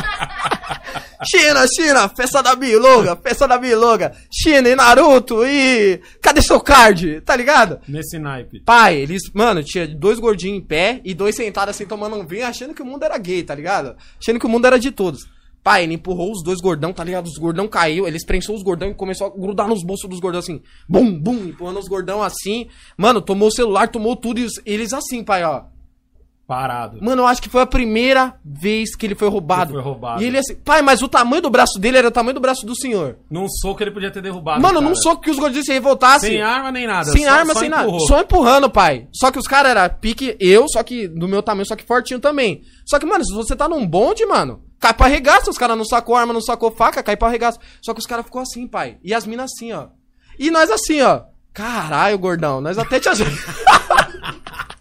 China, China, festa da Biloga, festa da Biloga. China e Naruto e. Cadê seu card? Tá ligado? Nesse naipe. Pai, eles, mano, tinha dois gordinhos em pé e dois sentados assim tomando um vinho, achando que o mundo era gay, tá ligado? Achando que o mundo era de todos. Pai, ele empurrou os dois gordão, tá ligado? Os gordão caiu, eles prensou os gordão e começou a grudar nos bolsos dos gordão assim. Bum, bum, empurrando os gordão assim. Mano, tomou o celular, tomou tudo e eles assim, pai, ó. Parado. Mano, eu acho que foi a primeira vez que ele foi roubado. Que foi roubado. E ele assim, pai, mas o tamanho do braço dele era o tamanho do braço do senhor. Num soco ele podia ter derrubado. Mano, num soco que os gordinhos se revoltassem. Sem arma nem nada. Sem só- arma, só sem nada. empurrou. Só empurrando, pai. Só que os caras eram pique eu, só que do meu tamanho, só que fortinho também. Só que, mano, se você tá num bonde, mano, cai pra regaço. Os caras não sacou arma, não sacou faca, cai pra regaço. Só que os caras ficou assim, pai. E as minas assim, ó. E nós assim, ó. Caralho, gordão, nós até te ajudamos.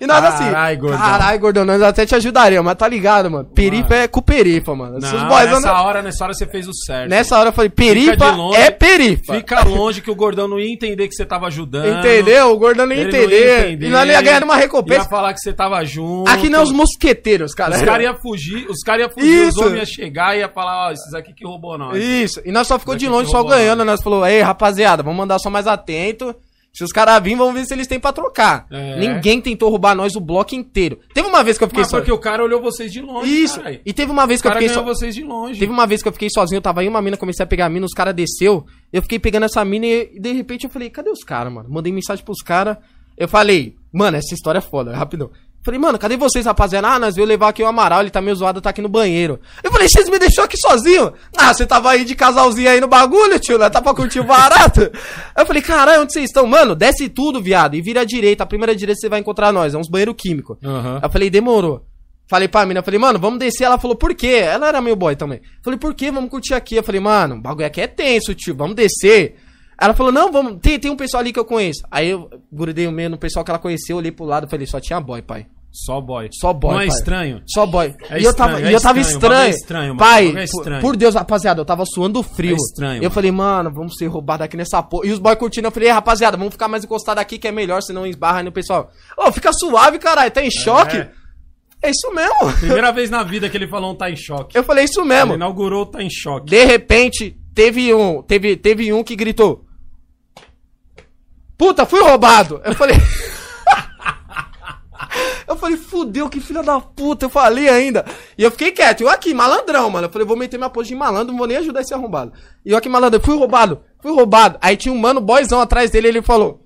E nós assim, Caralho, gordão. caralho, gordão, nós até te ajudaríamos, mas tá ligado, mano? Perifa é com perifa, mano. Não, boys nessa andam- hora, nessa hora você fez o certo. Nessa hora eu falei, perifa longe, é perifa. Fica longe que o gordão não ia entender que você tava ajudando. Entendeu? O gordão não ia Ele não ia entender. entender. E nós não ia ganhar uma recompensa. Ia falar que você tava junto. Aqui não os mosqueteiros, cara. Os caras iam fugir, os caras iam fugir, Isso. os homens iam chegar e ia falar, ó, esses aqui que roubou nós. Isso. E nós só ficou de longe, só ganhando. Nós falou, ei, rapaziada, vamos mandar só mais atento. Se os caras virem, vamos ver se eles têm pra trocar. É. Ninguém tentou roubar nós o bloco inteiro. Teve uma vez que eu fiquei só... porque o cara olhou vocês de longe, Isso. caralho. E teve uma vez que eu fiquei só... vocês de longe. Teve uma vez que eu fiquei sozinho, eu tava aí uma mina, comecei a pegar a mina, os caras desceu. Eu fiquei pegando essa mina e de repente eu falei, cadê os caras, mano? Mandei mensagem pros caras. Eu falei, mano, essa história é foda, rapidão. Falei, mano, cadê vocês, rapaziada? Ah, nós veio levar aqui o Amaral, ele tá meio zoado, tá aqui no banheiro. Eu falei, vocês me deixou aqui sozinho? Ah, você tava aí de casalzinho aí no bagulho, tio, né? Tá pra curtir o barato? Eu falei, caralho, onde vocês estão? Mano, desce tudo, viado, e vira à direita. A primeira direita você vai encontrar nós, é uns banheiro químico. Aham. Eu falei, demorou. Falei pra mina, falei, mano, vamos descer. Ela falou, por quê? Ela era meu boy também. Falei, por quê? Vamos curtir aqui. Eu falei, mano, o bagulho aqui é tenso, tio, vamos descer. Ela falou, não, vamos, tem, tem um pessoal ali que eu conheço. Aí eu grudei o meio no pessoal que ela conheceu, olhei pro lado, falei, só tinha boy, pai. Só boy. Só boy, Não é pai. estranho? Só boy. É e eu tava, estranho, e é eu tava estranho, é estranho. pai, é por- estranho. por Deus, rapaziada, eu tava suando frio. É estranho, Eu mano. falei, mano, vamos ser roubados aqui nessa porra. E os boy curtindo, eu falei, "Ei, rapaziada, vamos ficar mais encostados aqui que é melhor, senão esbarra aí no pessoal. Ô, fica suave, caralho, tá em choque? É isso mesmo. Primeira vez na vida que ele falou um tá em choque. Eu falei, isso Ele mesmo. inaugurou o tá em choque. De repente, teve um, teve, teve um que gritou: Puta, fui roubado. Eu falei. eu falei, fudeu, que filha da puta. Eu falei ainda. E eu fiquei quieto. Eu aqui, malandrão, mano. Eu falei, vou meter minha pose de malandro, não vou nem ajudar esse arrombado. E eu aqui, malandro, fui roubado, fui roubado. Aí tinha um mano boyzão atrás dele, ele falou: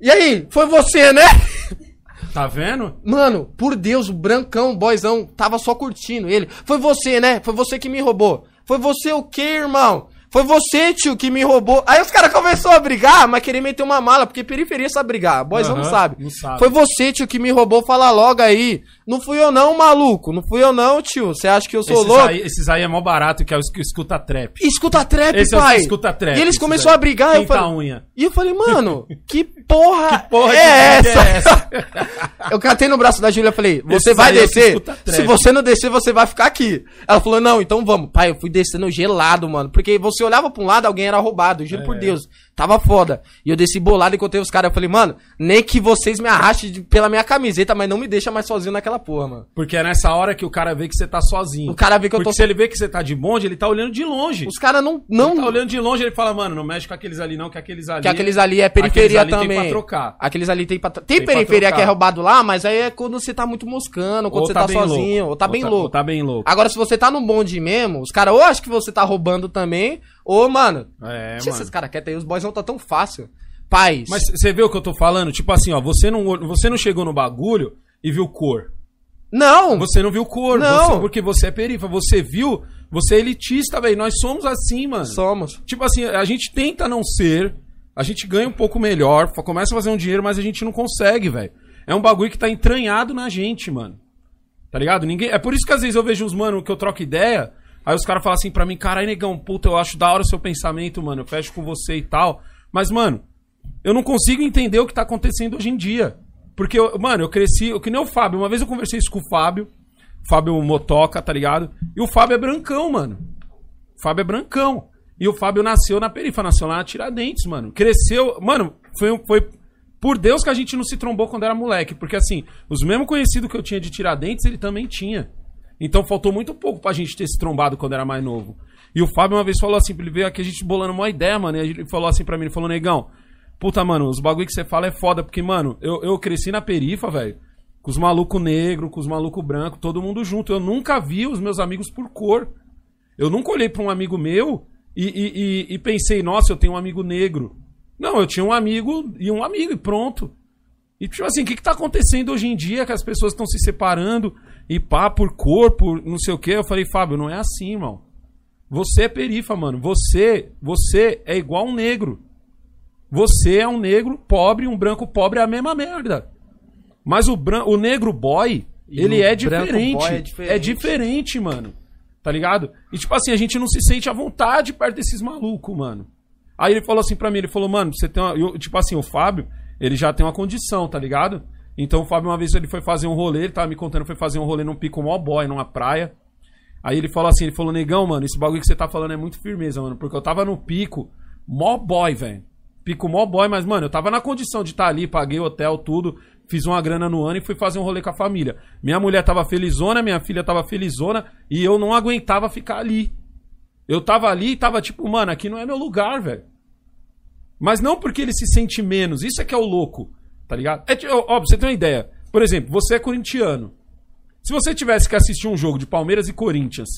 E aí, foi você, né? Tá vendo? Mano, por Deus, o brancão, o boyzão, tava só curtindo ele. Foi você, né? Foi você que me roubou. Foi você o quê, irmão? Foi você, tio, que me roubou. Aí os caras começaram a brigar, mas querer meter uma mala, porque periferia sabe brigar. Boyzão não Aham, sabe. não sabe. Foi você, tio, que me roubou. Fala logo aí. Não fui eu não, maluco. Não fui eu não, tio. Você acha que eu sou Esses louco? aí, esses aí é mó barato, que é que escuta trap. Escuta trap, Esse é pai. que escuta trap. E eles começaram a brigar. Eu falei, unha. E eu falei, mano, que porra, Porra de é vídeo essa? é essa? eu catei no braço da Júlia e falei, você Esses vai é o que descer? trap. Se você não descer, você vai ficar aqui. Ela falou, não, então vamos. Pai, eu fui descendo gelado, mano. Porque você olhava pra um lado, alguém era roubado. Juro por É. Deus. Tava foda. E eu desci bolado e contei os caras. Eu falei, mano, nem que vocês me arrastem de- pela minha camiseta, mas não me deixa mais sozinho naquela porra, mano. Porque é nessa hora que o cara vê que você tá sozinho. O cara vê que eu Porque tô. se ele vê que você tá de bonde, ele tá olhando de longe. Os caras não. Não não tá olhando de longe, ele fala, mano, não mexe com aqueles ali não, que aqueles ali... Que aqueles ali é periferia aqueles ali também. Tem pra trocar. Aqueles ali tem pra. tro- Tem, Tem pra periferia que é roubado lá, mas aí é quando você tá muito moscando, quando Ou você tá, bem sozinho, louco. ou tá bem louco. Ou tá bem louco. Agora, se você tá no bonde mesmo, os caras ou acham que você tá roubando também, ou, mano. É, deixa mano. esses caras quietos aí, os boys não tá tão fácil. Paz. Mas você vê o que eu tô falando? Tipo assim, ó, você não, você não chegou no bagulho e viu cor. Não! Você não viu cor, Não. você- porque você é perifa. Você viu, você é elitista, velho. Nós somos assim, mano. Somos. Tipo assim, a gente tenta não ser, a gente ganha um pouco melhor, começa a fazer um dinheiro, mas a gente não consegue, velho. É um bagulho que tá entranhado na gente, mano. Tá ligado? Ninguém. É por isso que às vezes eu vejo uns mano que eu troco ideia, aí os caras falam assim pra mim, caralho, negão, puta, eu acho da hora o seu pensamento, mano. Eu fecho com você e tal. Mas, mano, eu não consigo entender o que tá acontecendo hoje em dia. Porque, eu- mano, eu cresci, eu, que nem o Fábio. Uma vez eu conversei isso com o Fábio, Fábio Motoca, tá ligado? E o Fábio é brancão, mano. O Fábio é brancão. E o Fábio nasceu na perifa, nasceu lá na Tiradentes, mano. Cresceu. Mano, foi, foi por Deus que a gente não se trombou quando era moleque. Porque assim, os mesmos conhecidos que eu tinha de Tiradentes, ele também tinha. Então faltou muito pouco pra gente ter se trombado quando era mais novo. E o Fábio uma vez falou assim, ele veio aqui a gente bolando uma ideia, mano. E ele falou assim pra mim, ele falou, negão, puta, mano, os bagulho que você fala é foda, porque, mano, eu, eu cresci na perifa, velho. Com os malucos negros, com os malucos brancos, todo mundo junto. Eu nunca vi os meus amigos por cor. Eu nunca olhei pra um amigo meu e, e- e- e pensei, nossa, eu tenho um amigo negro. Não, eu tinha um amigo e um amigo e pronto. E tipo assim, o que, que tá acontecendo hoje em dia que as pessoas estão se separando e pá, por cor, por não sei o que? Eu falei, Fábio, não é assim, irmão. Você é perifa, mano. Você, você é igual um negro. Você é um negro pobre, um branco pobre é a mesma merda. Mas o, bran o negro boy, E ele é branco diferente. é é diferente. diferente, mano. Tá ligado? E tipo assim, a gente não se sente à vontade perto desses malucos, mano. Aí ele falou assim pra mim, ele falou, mano, você tem uma... eu- tipo assim, o Fábio, ele já tem uma condição, tá ligado? Então o Fábio, uma vez ele foi fazer um rolê, ele tava me contando, foi fazer um rolê num pico mó boy, numa praia. Aí ele falou assim, ele falou, negão, mano, esse bagulho que você tá falando é muito firmeza, mano, porque eu tava no pico, mó boy, velho. Pico mó boy, mas, mano, eu tava na condição de estar ali, paguei hotel, tudo, fiz uma grana no ano e fui fazer um rolê com a família. Minha mulher tava felizona, minha filha tava felizona, e eu não aguentava ficar ali. Eu tava ali e tava tipo, mano, aqui não é meu lugar, velho. Mas não porque ele se sente menos, isso é que é o louco, tá ligado? É, ó, ó, pra você ter uma ideia. Por exemplo, você é corintiano. Se você tivesse que assistir um jogo de Palmeiras e Corinthians,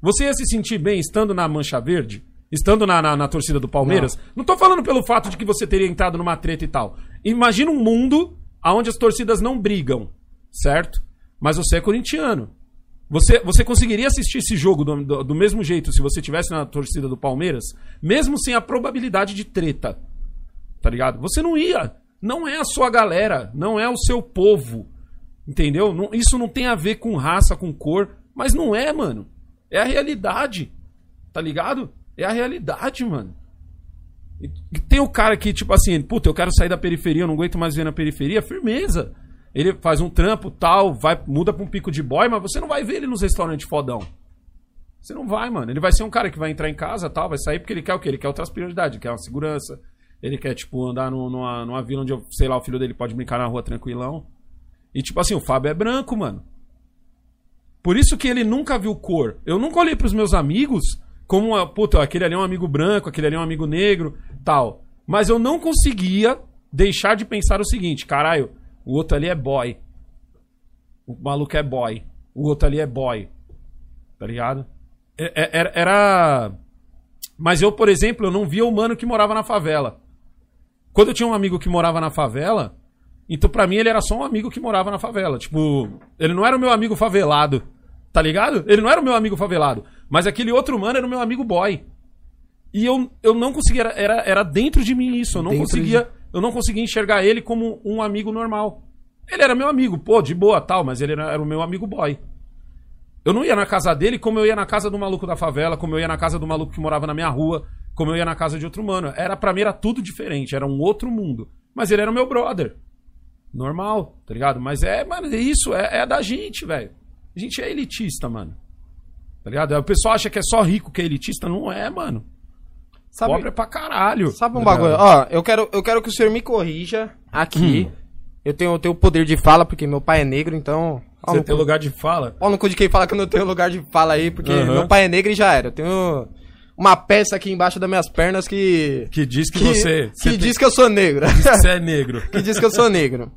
você ia se sentir bem estando na Mancha Verde? Estando na, na, na torcida do Palmeiras? Não. tô falando pelo fato de que você teria entrado numa treta e tal. Imagina um mundo onde as torcidas não brigam, certo? Mas você é corintiano. Você, você conseguiria assistir esse jogo do, do, do mesmo jeito se você tivesse na torcida do Palmeiras, mesmo sem a probabilidade de treta. Tá ligado? Você não ia. Não é a sua galera, não é o seu povo. Entendeu? Não- isso não tem a ver com raça, com cor, mas não é, mano. É a realidade. Tá ligado? É a realidade, mano. E tem o cara que, tipo assim, puta, eu quero sair da periferia, eu não aguento mais ver na periferia, firmeza. Ele faz um trampo, tal, vai, muda pra um pico de boy, mas você não vai ver ele nos restaurantes fodão. Você não vai, mano. Ele vai ser um cara que vai entrar em casa, tal, vai sair porque ele quer o quê? Ele quer outras prioridades, ele quer uma segurança. Ele quer, tipo, andar no- numa, numa vila onde, sei lá, o filho dele pode brincar na rua tranquilão. E, tipo assim, o Fábio é branco, mano. Por isso que ele nunca viu cor. Eu nunca olhei pros meus amigos como, uma, puta, aquele ali é um amigo branco, aquele ali é um amigo negro, tal. Mas eu não conseguia deixar de pensar o seguinte, caralho, o outro ali é boy. O maluco é boy. O outro ali é boy. Tá ligado? É- é- era- Mas eu, por exemplo, eu não via o mano que morava na favela. Quando eu tinha um amigo que morava na favela, então pra mim ele era só um amigo que morava na favela. Tipo, ele não era o meu amigo favelado. Tá ligado? Ele não era o meu amigo favelado. Mas aquele outro mano era o meu amigo boy. E eu, eu não conseguia. Era, era, dentro de mim isso. Eu não Dentro conseguia. Eu não conseguia enxergar ele como um amigo normal. Ele era meu amigo, pô, de boa tal, mas ele era, era o meu amigo boy. Eu não ia na casa dele como eu ia na casa do maluco da favela, como eu ia na casa do maluco que morava na minha rua, como eu ia na casa de outro mano. Era para mim era tudo diferente, era um outro mundo. Mas ele era o meu brother. Normal, tá ligado? Mas é, mano, é isso é, é da gente, velho. A gente é elitista, mano. Tá ligado? O pessoal acha que é só rico que é elitista, não é, mano. Sabe, Pobre é pra caralho. sabe um tá bagulho? Ó, eu quero, eu quero que o senhor me corrija aqui. Hum. Eu tenho, eu tenho o poder de fala, porque meu pai é negro, então Você tem cu. lugar de fala? Pau no cu de quem fala que eu não tenho lugar de fala aí, porque Aham. meu pai é negro e já era. Eu tenho uma peça aqui embaixo das minhas pernas que. Que diz que, você. que você diz que eu sou negro. tem- que você é negro. que diz que eu sou negro.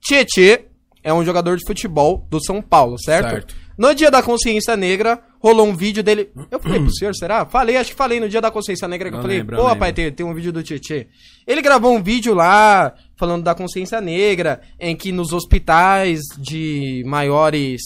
Tietê é um jogador de futebol do São Paulo, certo? Certo. No dia da consciência negra, rolou um vídeo dele. Eu falei pro senhor, será? Falei, acho que falei no dia da consciência negra que eu falei, lembro, pô, lembro. tem, tem um vídeo do Tietê. Ele gravou um vídeo lá falando da consciência negra, em que nos hospitais de maiores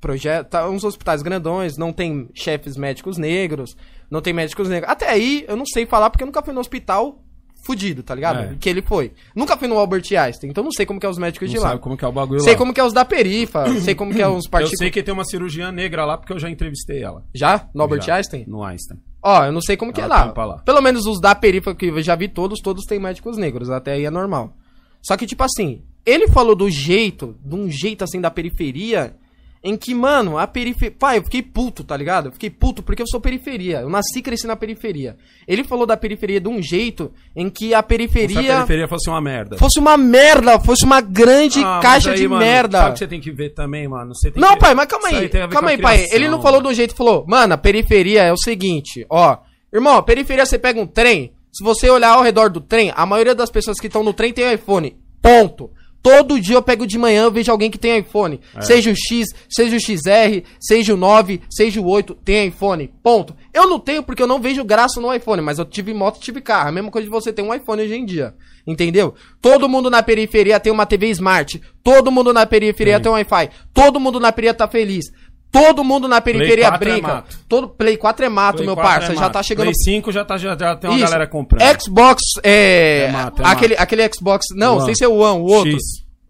projetos, uns hospitais grandões, não tem chefes médicos negros, não tem médicos negros. Até aí, eu não sei falar porque eu nunca fui no hospital fudido, tá ligado? É. Que ele foi. Nunca fui no Albert Einstein, então não sei como que é os médicos Não de lá. sabe como que é o bagulho Sei lá. como que é os da perifa, sei como que é os Eu partículas. sei que tem uma cirurgiã negra lá porque eu já entrevistei ela. Já? No Albert Já. Einstein? No Einstein. Ó, eu não sei como que é lá. lá. Pelo menos os da perifa que eu já vi todos, todos têm médicos negros, até aí é normal. Só que, tipo assim, ele falou do jeito, de um jeito assim da periferia, em que, mano, a periferia. Pai, eu fiquei puto, tá ligado? Eu fiquei puto porque eu sou periferia. Eu nasci e cresci na periferia. Ele falou da periferia de um jeito em que a Se periferia, a periferia fosse uma merda. fosse uma merda, fosse uma grande Ah, caixa aí, de mano, merda. Sabe que você tem que ver também, mano? Você tem Não, que... pai, mas calma aí. tem a ver Calma aí, pai. Ele não falou mano. de um jeito, falou, mano, a periferia é o seguinte, ó. Irmão, a periferia você pega um trem, se você olhar ao redor do trem, a maioria das pessoas que estão no trem tem iPhone. Ponto. Todo dia eu pego de manhã, eu vejo alguém que tem iPhone. É. Seja o X, seja o XR, seja o 9, seja o 8, tem iPhone. Ponto. Eu não tenho porque eu não vejo graça no iPhone, mas eu tive moto, tive carro. A mesma coisa de você ter um iPhone hoje em dia. Entendeu? Todo mundo na periferia tem uma TV Smart. Todo mundo na periferia Tem. tem um Wi-Fi. Todo mundo na periferia tá feliz. Todo mundo na periferia 4 é. Todo Play 4 é mato, Play meu 4 parça. é já tá chegando Play 5 já, tá, já, já tem uma Isso. galera comprando. Xbox é, É mato, é aquele mato. aquele Xbox, não, One. sem ser o One, o outro. X.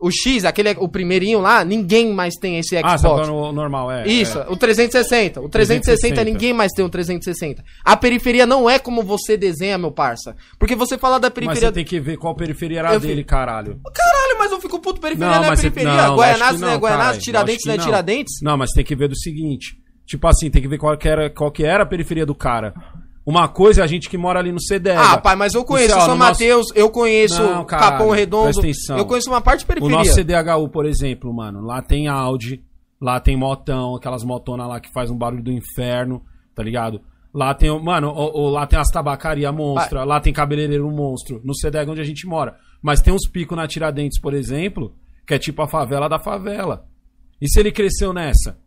O X, aquele o primeirinho lá, ninguém mais tem esse Ah, Xbox. tá falando o normal, é. Isso, é. o 360. O 360, 360. ninguém mais tem o 360. A periferia não é como você desenha, meu parça. Porque você fala da Mas periferia. você tem que ver qual periferia era Eu dele, vi- caralho. Caralho, mas eu fico puto periferia, Não, não é mas você- periferia. não, que não é caralho, Tiradentes não é Tiradentes. Não, mas tem que ver do seguinte. Tipo assim, tem que ver qual que era, qual que era a periferia do cara. Uma coisa é a gente que mora ali no CDR. Ah, pai, mas eu conheço São no nosso- Mateus, eu conheço Não, caralho, Capão Redondo, eu conheço uma parte de O periferia. nosso CDHU, por exemplo, mano, lá tem Audi, lá tem motão, aquelas motonas lá que faz um barulho do inferno, tá ligado? Lá tem, mano, o, o- lá tem as tabacaria monstra, lá tem cabeleireiro monstro, no CDH onde a gente mora. Mas tem uns picos na Tiradentes, por exemplo, que é tipo a favela da favela. E se ele cresceu nessa?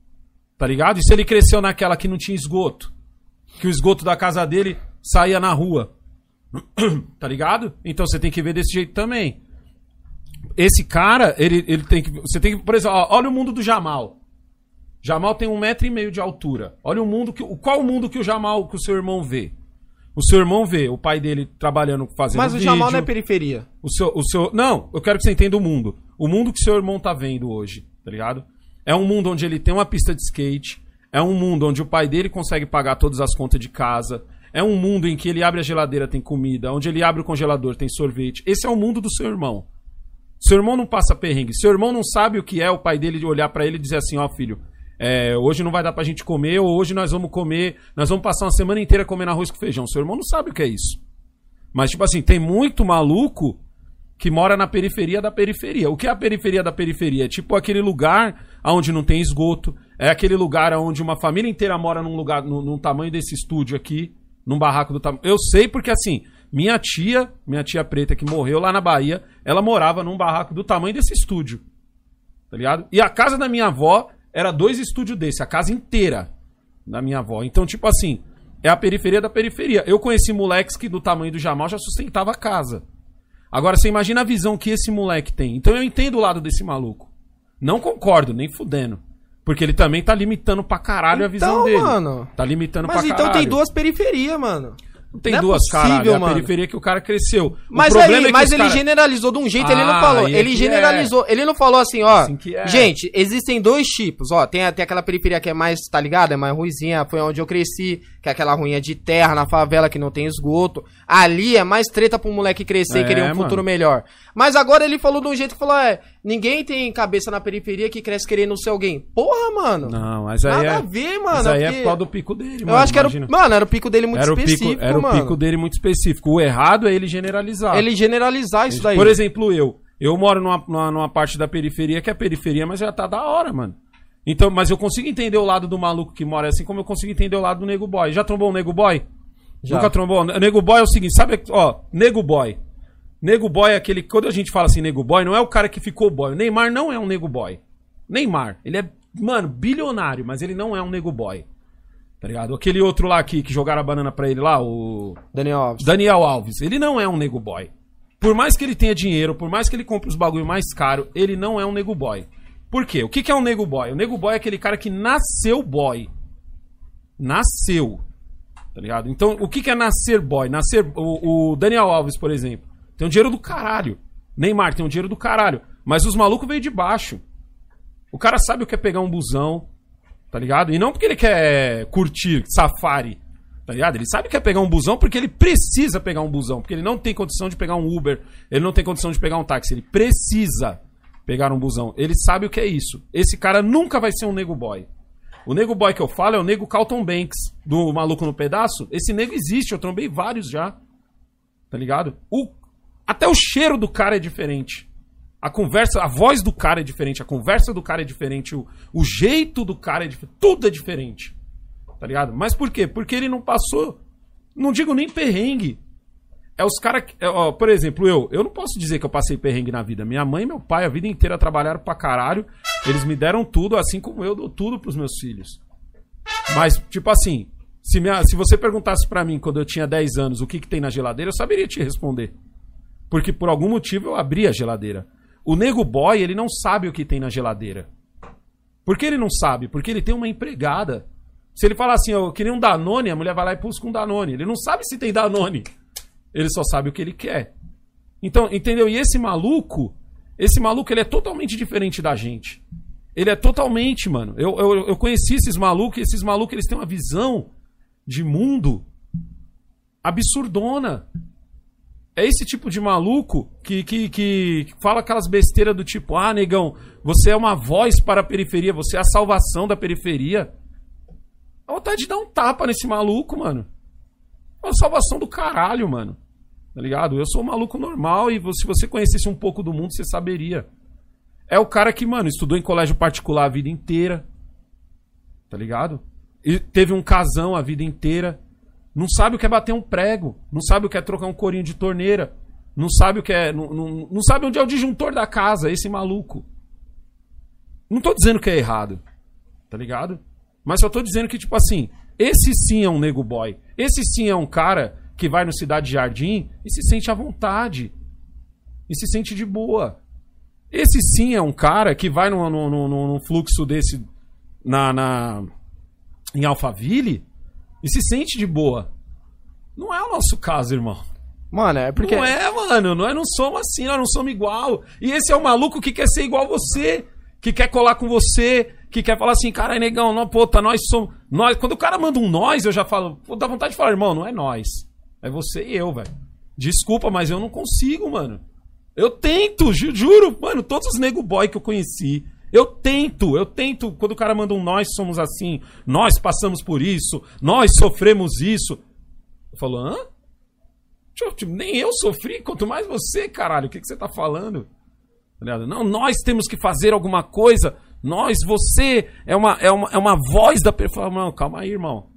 Tá ligado? E se ele cresceu naquela que não tinha esgoto? Que o esgoto da casa dele saía na rua. tá ligado? Então você tem que ver desse jeito também esse cara, ele, ele tem que. Você tem que. Por exemplo, ó, olha o mundo do Jamal. Jamal tem um metro e meio de altura. Olha o mundo que. Qual o mundo que o Jamal, que o seu irmão vê? O seu irmão vê o pai dele trabalhando, fazendo Mas o vídeo. Jamal não é periferia. O seu, o seu. Não, eu quero que você entenda o mundo. O mundo que seu irmão tá vendo hoje, tá ligado? É um mundo onde ele tem uma pista de skate. É um mundo onde o pai dele consegue pagar todas as contas de casa. É um mundo em que ele abre a geladeira, tem comida. Onde ele abre o congelador, tem sorvete. Esse é o mundo do seu irmão. Seu irmão não passa perrengue. Seu irmão não sabe o que é o pai dele de olhar pra ele e dizer assim: ó, filho, é, hoje não vai dar pra gente comer, ou hoje nós vamos comer, nós vamos passar uma semana inteira comendo arroz com feijão. Seu irmão não sabe o que é isso. Mas, tipo assim, tem muito maluco que mora na periferia da periferia. O que é a periferia da periferia? É tipo aquele lugar onde não tem esgoto, é aquele lugar onde uma família inteira mora num lugar, num, num tamanho desse estúdio aqui, num barraco do tamanho. Eu sei porque assim, minha tia, minha tia preta que morreu lá na Bahia, ela morava num barraco do tamanho desse estúdio. Tá ligado? E a casa da minha avó era dois estúdios desse, a casa inteira da minha avó. Então, tipo assim, é a periferia da periferia. Eu conheci moleques que do tamanho do Jamal já sustentava a casa. Agora você imagina a visão que esse moleque tem. Então eu entendo o lado desse maluco. Não concordo, nem fudendo. Porque ele também tá limitando pra caralho a visão Então, dele. mano. Tá limitando Mas pra então caralho. tem duas periferias, mano. Não tem Não é duas, possível, caralho. É a mano. periferia que o cara cresceu. Mas aí, é mas ele cara- generalizou de um jeito, ele não Ah, falou. é Ele que generalizou. Ele não falou assim, ó. Assim é. Gente, existem dois tipos, ó. Tem, tem aquela periferia que é mais, tá ligado? É mais ruizinha, foi onde eu cresci, que é aquela ruinha de terra na favela que não tem esgoto. Ali é mais treta pro moleque crescer e É, querer um mano. futuro melhor. Mas agora ele falou de um jeito que falou, é, ninguém tem cabeça na periferia que cresce querendo ser alguém. Porra, mano. Não, mas aí Nada é... a ver, mano. Mas aí é por causa do pico dele, Eu mano. acho que era, mano, era o pico dele muito era específico, pico, era mano. o pico dele muito específico. O errado é ele generalizar. Ele generalizar isso daí. Por exemplo, eu. Eu moro numa, numa, numa parte da periferia que é periferia, mas já tá da hora, mano. Então, mas eu consigo entender o lado do maluco que mora assim, como eu consigo entender o lado do nego boy. Já trombou um nego boy? Já. Nunca trombou? Nego boy é o seguinte, sabe, ó, nego boy. Nego boy é aquele, quando a gente fala assim nego boy, não é o cara que ficou boy. O Neymar não é um nego boy. Neymar, ele é, mano, bilionário, mas ele não é um nego boy. Tá ligado? Aquele outro lá que, que jogaram a banana pra ele lá, o Daniel Alves. Daniel Alves, ele não é um nego boy. Por mais que ele tenha dinheiro, por mais que ele compre os bagulho mais caro, ele não é um nego boy. Por quê? O que, é um nego boy? O nego boy é aquele cara que nasceu boy. Nasceu. Tá ligado? Então, o que, que é nascer boy? Nascer. O, o Daniel Alves, por exemplo, tem um dinheiro do caralho. Neymar tem um dinheiro do caralho. Mas os malucos veio de baixo. O cara sabe o que é pegar um busão, tá ligado? E não porque ele quer curtir safari, tá ligado? Ele sabe que é pegar um busão porque ele precisa pegar um busão, porque ele não tem condição de pegar um Uber, ele não tem condição de pegar um táxi, ele precisa pegar um busão. Ele sabe o que é isso. Esse cara nunca vai ser um nego boy. O nego boy que eu falo é o nego Carlton Banks, do Maluco no Pedaço. Esse nego existe, eu trombei vários já. Tá ligado? O, até o cheiro do cara é diferente. A conversa, a voz do cara é diferente, a conversa do cara é diferente, o, o jeito do cara é diferente, tudo é diferente. Tá ligado? Mas por quê? Porque ele não passou, não digo nem perrengue. É os caras, por exemplo, eu, eu não posso dizer que eu passei perrengue na vida. Minha mãe e meu pai a vida inteira trabalharam pra caralho. Eles me deram tudo, assim como eu dou tudo pros meus filhos. Mas, tipo assim, se, minha, se você perguntasse pra mim quando eu tinha 10 anos o que, que tem na geladeira, eu saberia te responder. Porque por algum motivo eu abri a geladeira. O nego boy, ele não sabe o que tem na geladeira. Por que ele não sabe? Porque ele tem uma empregada. Se ele falar assim, eu queria um Danone, a mulher vai lá e busca um Danone. Ele não sabe se tem Danone. Ele só sabe o que ele quer. Então, entendeu? E esse maluco, esse maluco, ele é totalmente diferente da gente. Ele é totalmente, mano. Eu, eu, eu conheci esses malucos, e esses malucos, eles têm uma visão de mundo absurdona. É esse tipo de maluco que, que, que fala aquelas besteiras do tipo: ah, negão, você é uma voz para a periferia, você é a salvação da periferia. A vontade de dar um tapa nesse maluco, mano. É uma salvação do caralho, mano. Tá ligado? Eu sou um maluco normal e se você conhecesse um pouco do mundo, você saberia. É o cara que, mano, estudou em colégio particular a vida inteira. Tá ligado? E teve um casão a vida inteira. Não sabe o que é bater um prego. Não sabe o que é trocar um corinho de torneira. Não sabe o que é. Não, não, não sabe onde é o disjuntor da casa, esse maluco. Não tô dizendo que é errado. Tá ligado? Mas só tô dizendo que, tipo assim, esse sim é um nego boy. Esse sim é um cara que vai no Cidade Jardim e se sente à vontade. E se sente de boa. Esse sim é um cara que vai num, num, num, fluxo desse na, na em Alphaville e se sente de boa. Não é o nosso caso, irmão. Mano, é porque. Não é, mano. Nós não somos assim, nós não somos igual. E esse é o maluco que quer ser igual a você, que quer colar com você, que quer falar assim, cara, negão, não, puta, nós somos. Nós. Quando o cara manda um nós, eu já falo, dar vontade de falar, irmão, não é nós. É você e eu, velho. Desculpa, mas eu não consigo, mano. Eu tento, ju juro, mano, todos os nego boy que eu conheci. Eu tento, eu tento. Quando o cara manda um nós somos assim, nós passamos por isso, nós sofremos isso. Eu falo, hã? Tipo, nem eu sofri, quanto mais você, caralho. O que, que você tá falando? Tá não, nós temos que fazer alguma coisa. Nós, você é uma, é uma, é uma voz da. Não, calma aí, irmão.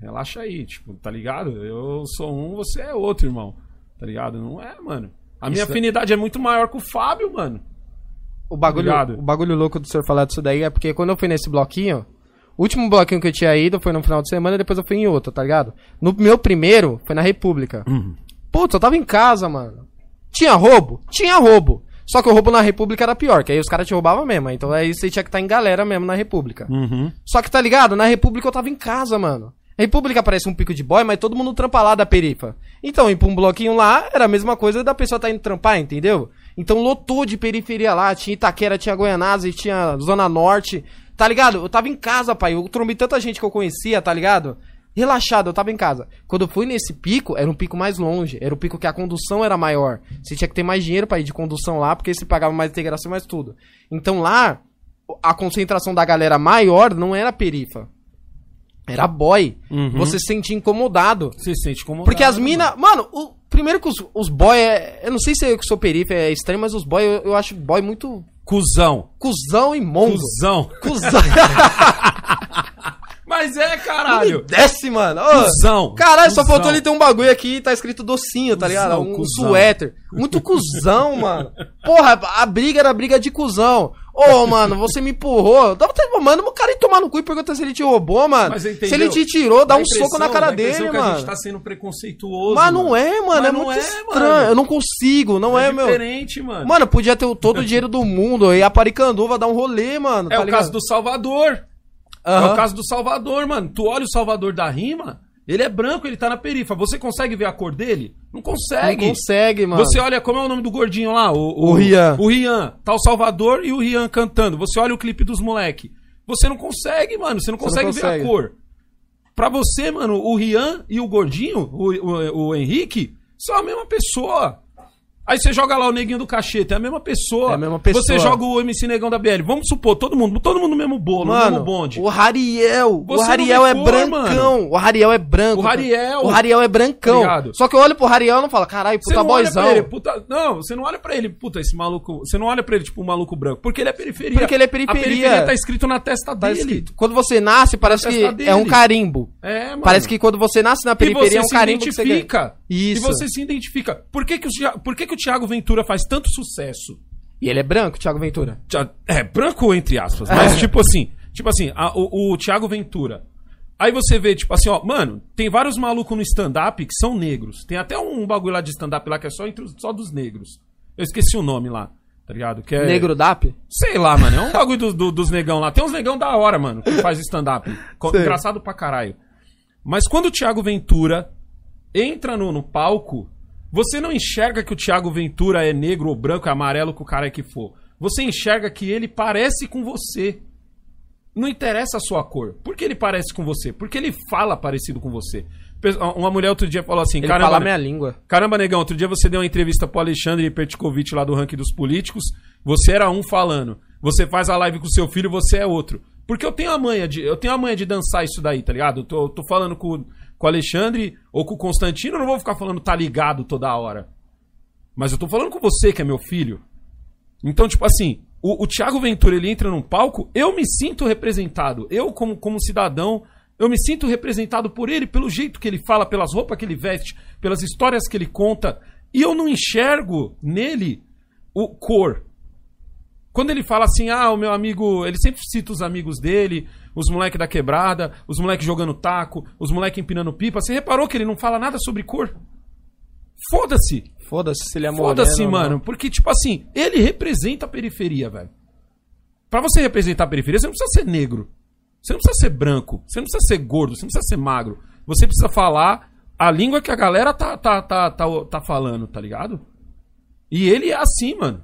Relaxa aí, tipo, tá ligado? Eu sou um, você é outro, irmão. Tá ligado? Não é, mano. A minha Isso é- afinidade é muito maior com o Fábio, mano. O bagulho, Obrigado. o bagulho louco do senhor falar disso daí é porque quando eu fui nesse bloquinho, o último bloquinho que eu tinha ido foi no final de semana, depois eu fui em outro, tá ligado? No meu primeiro foi na República. Putz, eu tava em casa, mano. Tinha roubo? Tinha roubo. Só que o roubo na República era pior, que aí os caras te roubavam mesmo. Então aí você tinha que estar em galera mesmo na República. Uhum. Só que tá ligado? Na República eu tava em casa, mano. República parece um pico de boy, mas todo mundo trampa lá da perifa. Então, ir pra um bloquinho lá era a mesma coisa da pessoa tá indo trampar, entendeu? Então lotou de periferia lá, tinha Itaquera, tinha Goianazes, tinha Zona Norte, tá ligado? Eu tava em casa, pai, eu trombei tanta gente que eu conhecia, tá ligado? Relaxado, eu tava em casa. Quando eu fui nesse pico, era um pico mais longe, era o pico que a condução era maior. Você tinha que ter mais dinheiro pra ir de condução lá, porque você pagava mais integração mais tudo. Então lá, a concentração da galera maior não era perifa. Era boy. Uhum. Você se sentia incomodado. Você se sente como. Porque as minas. Mano, o Primeiro que os, os boy é. Eu não sei se eu que sou perifa é estranho, mas os boy eu, eu acho boy muito Cusão. cuzão e mongo. Cusão. Cuzão. Mas é, caralho. desce, mano. Ô, Cusão. Caralho, só Cusão. faltou ele ter um bagulho aqui e tá escrito docinho, tá ligado? Cusão, Um cuzão. suéter. Muito cuzão, mano. Porra, a briga era briga de cuzão. Ô, mano, você me empurrou. Dá vontade, mano, o cara ir tomar no cu e perguntar se ele te roubou, mano. Mas Se ele te tirou, dá Dá um soco na cara dele, que A mano. gente tá sendo preconceituoso. Mas não é, mano. Mas é não muito é, estranho. mano. Eu não consigo, não é, é meu. diferente, mano. Mano, podia ter o- todo o dinheiro do mundo. E a Paricanduva dar um rolê, mano. é tá o ligado? caso do Salvador. É Aham. o caso do Salvador, mano. Tu olha o Salvador da rima, ele é branco, ele tá na perifa. Você consegue ver a cor dele? Não consegue. Não consegue, mano. Você olha, como é o nome do gordinho lá? O, O Rian. O Rian. Tá o Salvador e o Rian cantando. Você olha o clipe dos moleque. Você não consegue, mano. Você não Você não consegue ver a consegue. cor. Pra você, mano, o Rian e o gordinho, o, o, o Henrique, são a mesma pessoa. Aí você joga lá o neguinho do cacheta, é a mesma pessoa. É a mesma pessoa. Você joga o MC Negão da BL. Vamos supor, todo mundo, todo mundo no mesmo bolo, no Mano, mesmo bonde. o Rariel, Você o Rariel é cor, brancão, o Rariel é branco. O Rariel. o Rariel é brancão. Ligado? Só que eu olho pro Rariel e não falo, caralho, puta ele, puta. Não, você não olha pra ele, puta, esse maluco. Você não olha pra ele, tipo, um maluco branco. Porque ele é periferia. Porque ele é A periferia. periferia tá escrito na testa Tá dele. escrito. Quando você nasce, parece que é um carimbo. É, mano. Parece que quando você nasce na periferia é um carimbo que você identifica. Isso. E você se identifica. Por que, que, o, Thi- por que, que o Thiago Ventura faz tanto sucesso? E ele é branco, Thiago Ventura. É, branco entre aspas. Mas, tipo assim, tipo assim, a- o, o Thiago Ventura. Aí você vê, tipo assim, ó, mano, tem vários malucos no stand-up que são negros. Tem até um bagulho lá de stand-up lá que é só, entre os- só dos negros. Eu esqueci o nome lá, tá ligado? Que é, Negro DAP? Sei lá, mano. É um bagulho do- do- dos negão lá. Tem uns negão da hora, mano, que faz stand-up. Co- Sei. Engraçado pra caralho. Mas quando o Thiago Ventura entra no, no palco, você não enxerga que o Thiago Ventura é negro ou branco, é amarelo, que o cara é que for. Você enxerga que ele parece com você. Não interessa a sua cor. Por que ele parece com você? Porque ele fala parecido com você. Uma mulher outro dia falou assim: Ele caramba, fala né- minha língua. Caramba, negão, outro dia você deu uma entrevista pro Alexandre Pertikovic lá do ranking dos políticos. Você era um falando. Você faz a live com seu filho, você é outro. Porque eu tenho a manha de, eu tenho a manha de dançar isso daí, tá ligado? Eu tô, eu tô falando com, com o Alexandre ou com o Constantino, eu não vou ficar falando tá ligado toda hora. Mas eu tô falando com você, que é meu filho. Então, tipo assim, o, o Thiago Ventura, ele entra num palco, eu me sinto representado. Eu, como, como cidadão, eu me sinto representado por ele, pelo jeito que ele fala, pelas roupas que ele veste, pelas histórias que ele conta. E eu não enxergo nele o cor. Quando ele fala assim, ah, o meu amigo. Ele sempre cita os amigos dele, os moleques da quebrada, os moleques jogando taco, os moleques empinando pipa. Você reparou que ele não fala nada sobre cor? Foda-se! Foda-se se ele é Foda-se, moreno não. mano. Porque, tipo assim, ele representa a periferia, velho. Pra você representar a periferia, você não precisa ser negro. Você não precisa ser branco. Você não precisa ser gordo. Você não precisa ser magro. Você precisa falar a língua que a galera tá, tá, tá, tá, tá falando, tá ligado? E ele é assim, mano.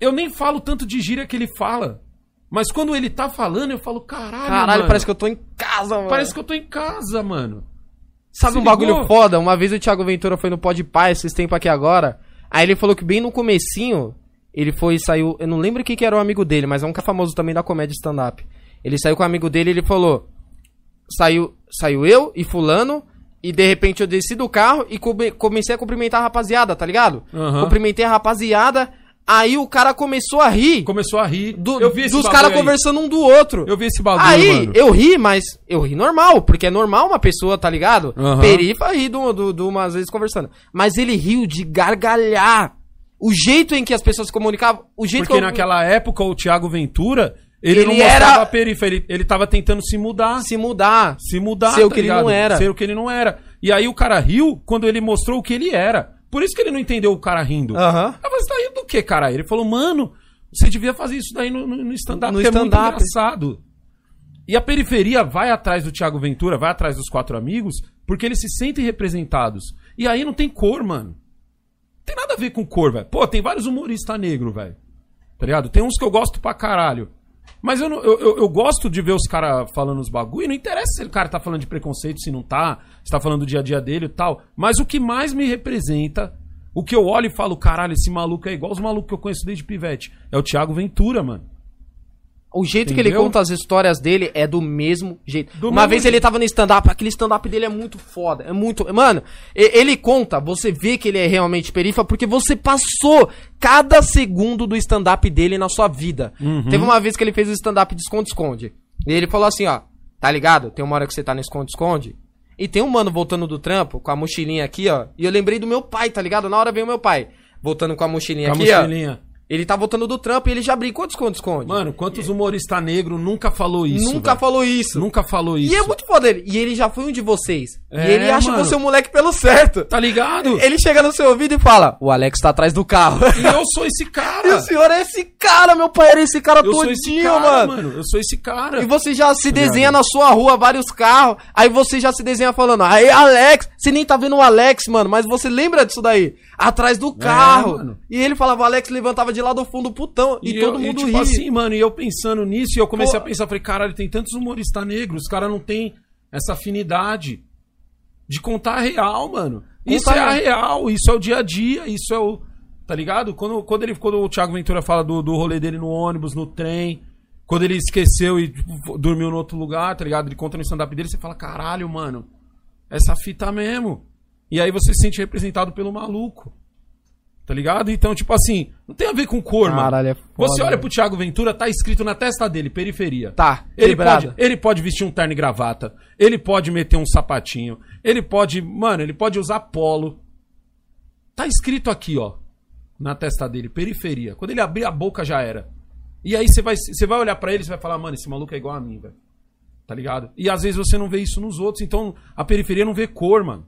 Eu nem falo tanto de gíria que ele fala. Mas quando ele tá falando, eu falo, caralho. Caralho, mano, parece que eu tô em casa, mano. Parece que eu tô em casa, mano. Sabe Se um bagulho ligou? foda? Uma vez o Thiago Ventura foi no Pod Pai, esses tempos aqui agora. Aí ele falou que bem no comecinho, ele foi e saiu. Eu não lembro quem que era o amigo dele, mas é um cara famoso também da comédia stand-up. Ele saiu com o amigo dele e ele falou: saiu, saiu eu e Fulano. E de repente eu desci do carro e come- comecei a cumprimentar a rapaziada, tá ligado? Aham. Cumprimentei a rapaziada. Aí o cara começou a rir Começou a rir. do- eu vi esse dos caras conversando um do outro. Eu vi esse bagulho, Aí, mano. eu ri, mas eu ri normal, porque é normal uma pessoa, tá ligado? Aham. Perifa rir do, do, do umas vezes conversando. Mas ele riu de gargalhar. O jeito em que as pessoas se comunicavam, o jeito Porque que eu- naquela época o Thiago Ventura, ele, Ele não mostrava era- a periferia, ele, ele tava tentando se mudar, se, se mudar. mudar, ser o tá que ele ligado? não era. Ser o que ele não era. E aí o cara riu quando ele mostrou o que ele era. Por isso que ele não entendeu o cara rindo. Aham. Ah, mas tá rindo que, cara? Ele falou, mano, você devia fazer isso daí no, no, no stand-up, No porque é muito engraçado. E a periferia vai atrás do Thiago Ventura, vai atrás dos quatro amigos, porque eles se sentem representados. E aí não tem cor, mano. Não tem nada a ver com cor, velho. Pô, tem vários humoristas negros, velho. Tá ligado? Tem uns que eu gosto pra caralho. Mas eu, não- eu, eu, eu gosto de ver os caras falando os bagulho. e Não interessa se o cara tá falando de preconceito, se não tá, se tá falando do dia a dia dele e tal. Mas o que mais me representa, o que eu olho e falo, caralho, esse maluco é igual os malucos que eu conheço desde pivete, é o Thiago Ventura, mano. O jeito que ele Entendeu? conta as histórias dele é do mesmo jeito. Do Uma mesmo vez jeito. ele tava no stand-up, aquele stand-up dele é muito foda. É muito. Mano, ele conta, você vê que ele é realmente perifa porque você passou cada segundo do stand-up dele na sua vida. Uhum. Teve uma vez que ele fez o stand-up de esconde-esconde. E ele falou assim: ó, tá ligado? Tem uma hora que você tá no esconde-esconde. E tem um mano voltando do trampo com a mochilinha aqui, ó. E eu lembrei do meu pai, tá ligado? Na hora veio meu pai. Voltando com a mochilinha Com a aqui, mochilinha. ó. Ele tá voltando do trampo e ele já brincou de esconde-esconde. Mano, quantos humoristas negros nunca falou isso? Nunca velho? falou isso. Nunca falou isso. E é muito foda ele. E ele já foi um de vocês. É, e ele acha mano. você o moleque pelo certo. Tá ligado? Ele chega no seu ouvido e fala: O Alex tá atrás do carro. E eu sou esse e cara. o senhor é esse cara, meu pai era esse cara Eu sou todinho, esse cara, mano. mano. Eu sou esse cara. E você já se desenha ligado? na sua rua vários carros. Aí você já se desenha falando, aí Alex, você nem tá vendo o Alex, mano, mas você lembra disso daí? Atrás do carro. É, e ele falava, o Alex levantava de lá do fundo, putão. E, todo eu- mundo tipo ria. assim, mano, e eu pensando nisso, e eu comecei Pô. a pensar, falei, caralho, tem tantos humoristas negros, os caras não tem essa afinidade de contar a real, mano. Isso Contar é a a- real, isso é o dia a dia, isso é o. Tá ligado? Quando, quando, ele, quando o Thiago Ventura fala do, do rolê dele no ônibus, no trem, quando ele esqueceu e tipo, dormiu no outro lugar, tá ligado? Ele conta no stand-up dele, você fala, caralho, mano, essa fita mesmo. E aí você se sente representado pelo maluco. Tá ligado? Então, tipo assim, não tem a ver com cor, mano. Caralho, é foda, Você olha velho. pro Thiago Ventura, tá escrito na testa dele, periferia. Tá, Ele quebrado. pode, ele pode vestir um terno e gravata. Ele pode meter um sapatinho. Ele pode, mano, ele pode usar polo. Tá escrito aqui, ó, na testa dele, periferia. Quando ele abrir a boca já era. E aí você vai, você vai olhar pra ele e vai falar, mano, esse maluco é igual a mim, velho. Tá ligado? E às vezes você não vê isso nos outros, então a periferia não vê cor, mano.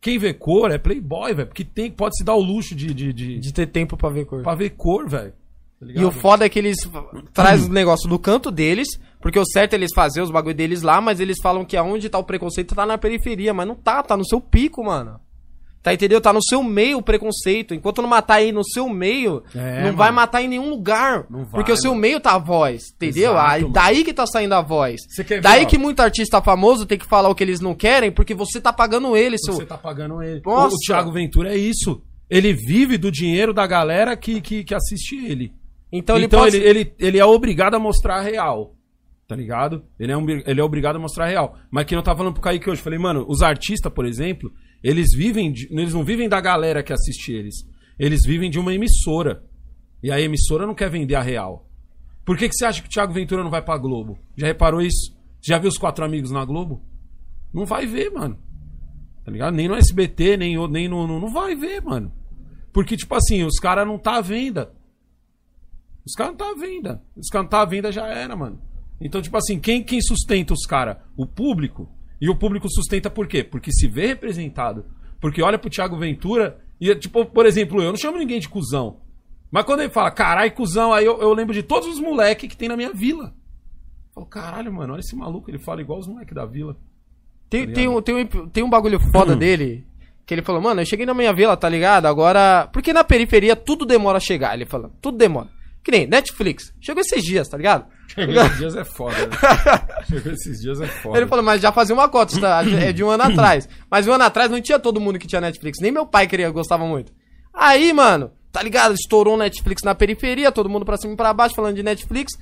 Quem vê cor é playboy, velho, porque tem, pode se dar o luxo de, de, de, De ter tempo pra ver cor. pra ver cor, velho. Tá E o foda é que eles traz o negócio do canto deles, porque o certo é eles fazer os bagulho deles lá, mas eles falam que aonde tá o preconceito tá na periferia, mas não tá, tá no seu pico, mano. Tá, entendeu? Tá no seu meio o preconceito. Enquanto não matar aí no seu meio, É, não mano. vai matar em nenhum lugar. Não vai, porque o seu mano. meio tá a voz, entendeu? Exato, aí, mano. daí que tá saindo a voz. Ver, daí ó. que muito artista famoso tem que falar o que eles não querem, porque você tá pagando eles, seu... Você tá pagando ele. Nossa. O, Thiago Ventura é isso. Ele vive do dinheiro da galera que, que, que assiste ele. Então, ele então pode... ele, ele, ele é obrigado a mostrar a real. Tá ligado? Ele é, um- ele é obrigado a mostrar a real. Mas que eu tava falando pro Kaique hoje, falei, mano, os artistas, por exemplo, eles vivem. de- eles não vivem da galera que assiste eles. Eles vivem de uma emissora. E a emissora não quer vender a real. Por que, que você acha que o Thiago Ventura não vai pra Globo? Já reparou isso? Já viu os quatro amigos na Globo? Não vai ver, mano. Tá ligado? Nem no SBT, nem, nem no, no. Não vai ver, mano. Porque, tipo assim, os caras não tá à venda. Os caras não tá à venda. Os caras não tá à venda já era, mano. Então, tipo assim, quem, quem sustenta os caras? O público. E o público sustenta por quê? Porque se vê representado. Porque olha pro Thiago Ventura e, tipo, por exemplo, eu não chamo ninguém de cuzão. Mas quando ele fala, carai, cuzão, aí eu, eu lembro de todos os moleques que tem na minha vila. Eu falo, caralho, mano, olha esse maluco, ele fala igual os moleques da vila. Tem, Tá tem, um, tem, um, tem um bagulho foda dele. Que ele falou, mano, eu cheguei na minha vila, tá ligado? Agora. Porque na periferia tudo demora a chegar. Ele falou, tudo demora. Que nem Netflix. Chegou esses dias, tá ligado? Chegou esses dias é foda, né? Chegou esses dias é foda. Ele falou, mas já fazia uma cota, tá? é de um ano atrás. Mas um ano atrás não tinha todo mundo que tinha Netflix. Nem meu pai queria, gostava muito. Aí, mano, tá ligado? Estourou o Netflix na periferia, todo mundo pra cima e pra baixo falando de Netflix.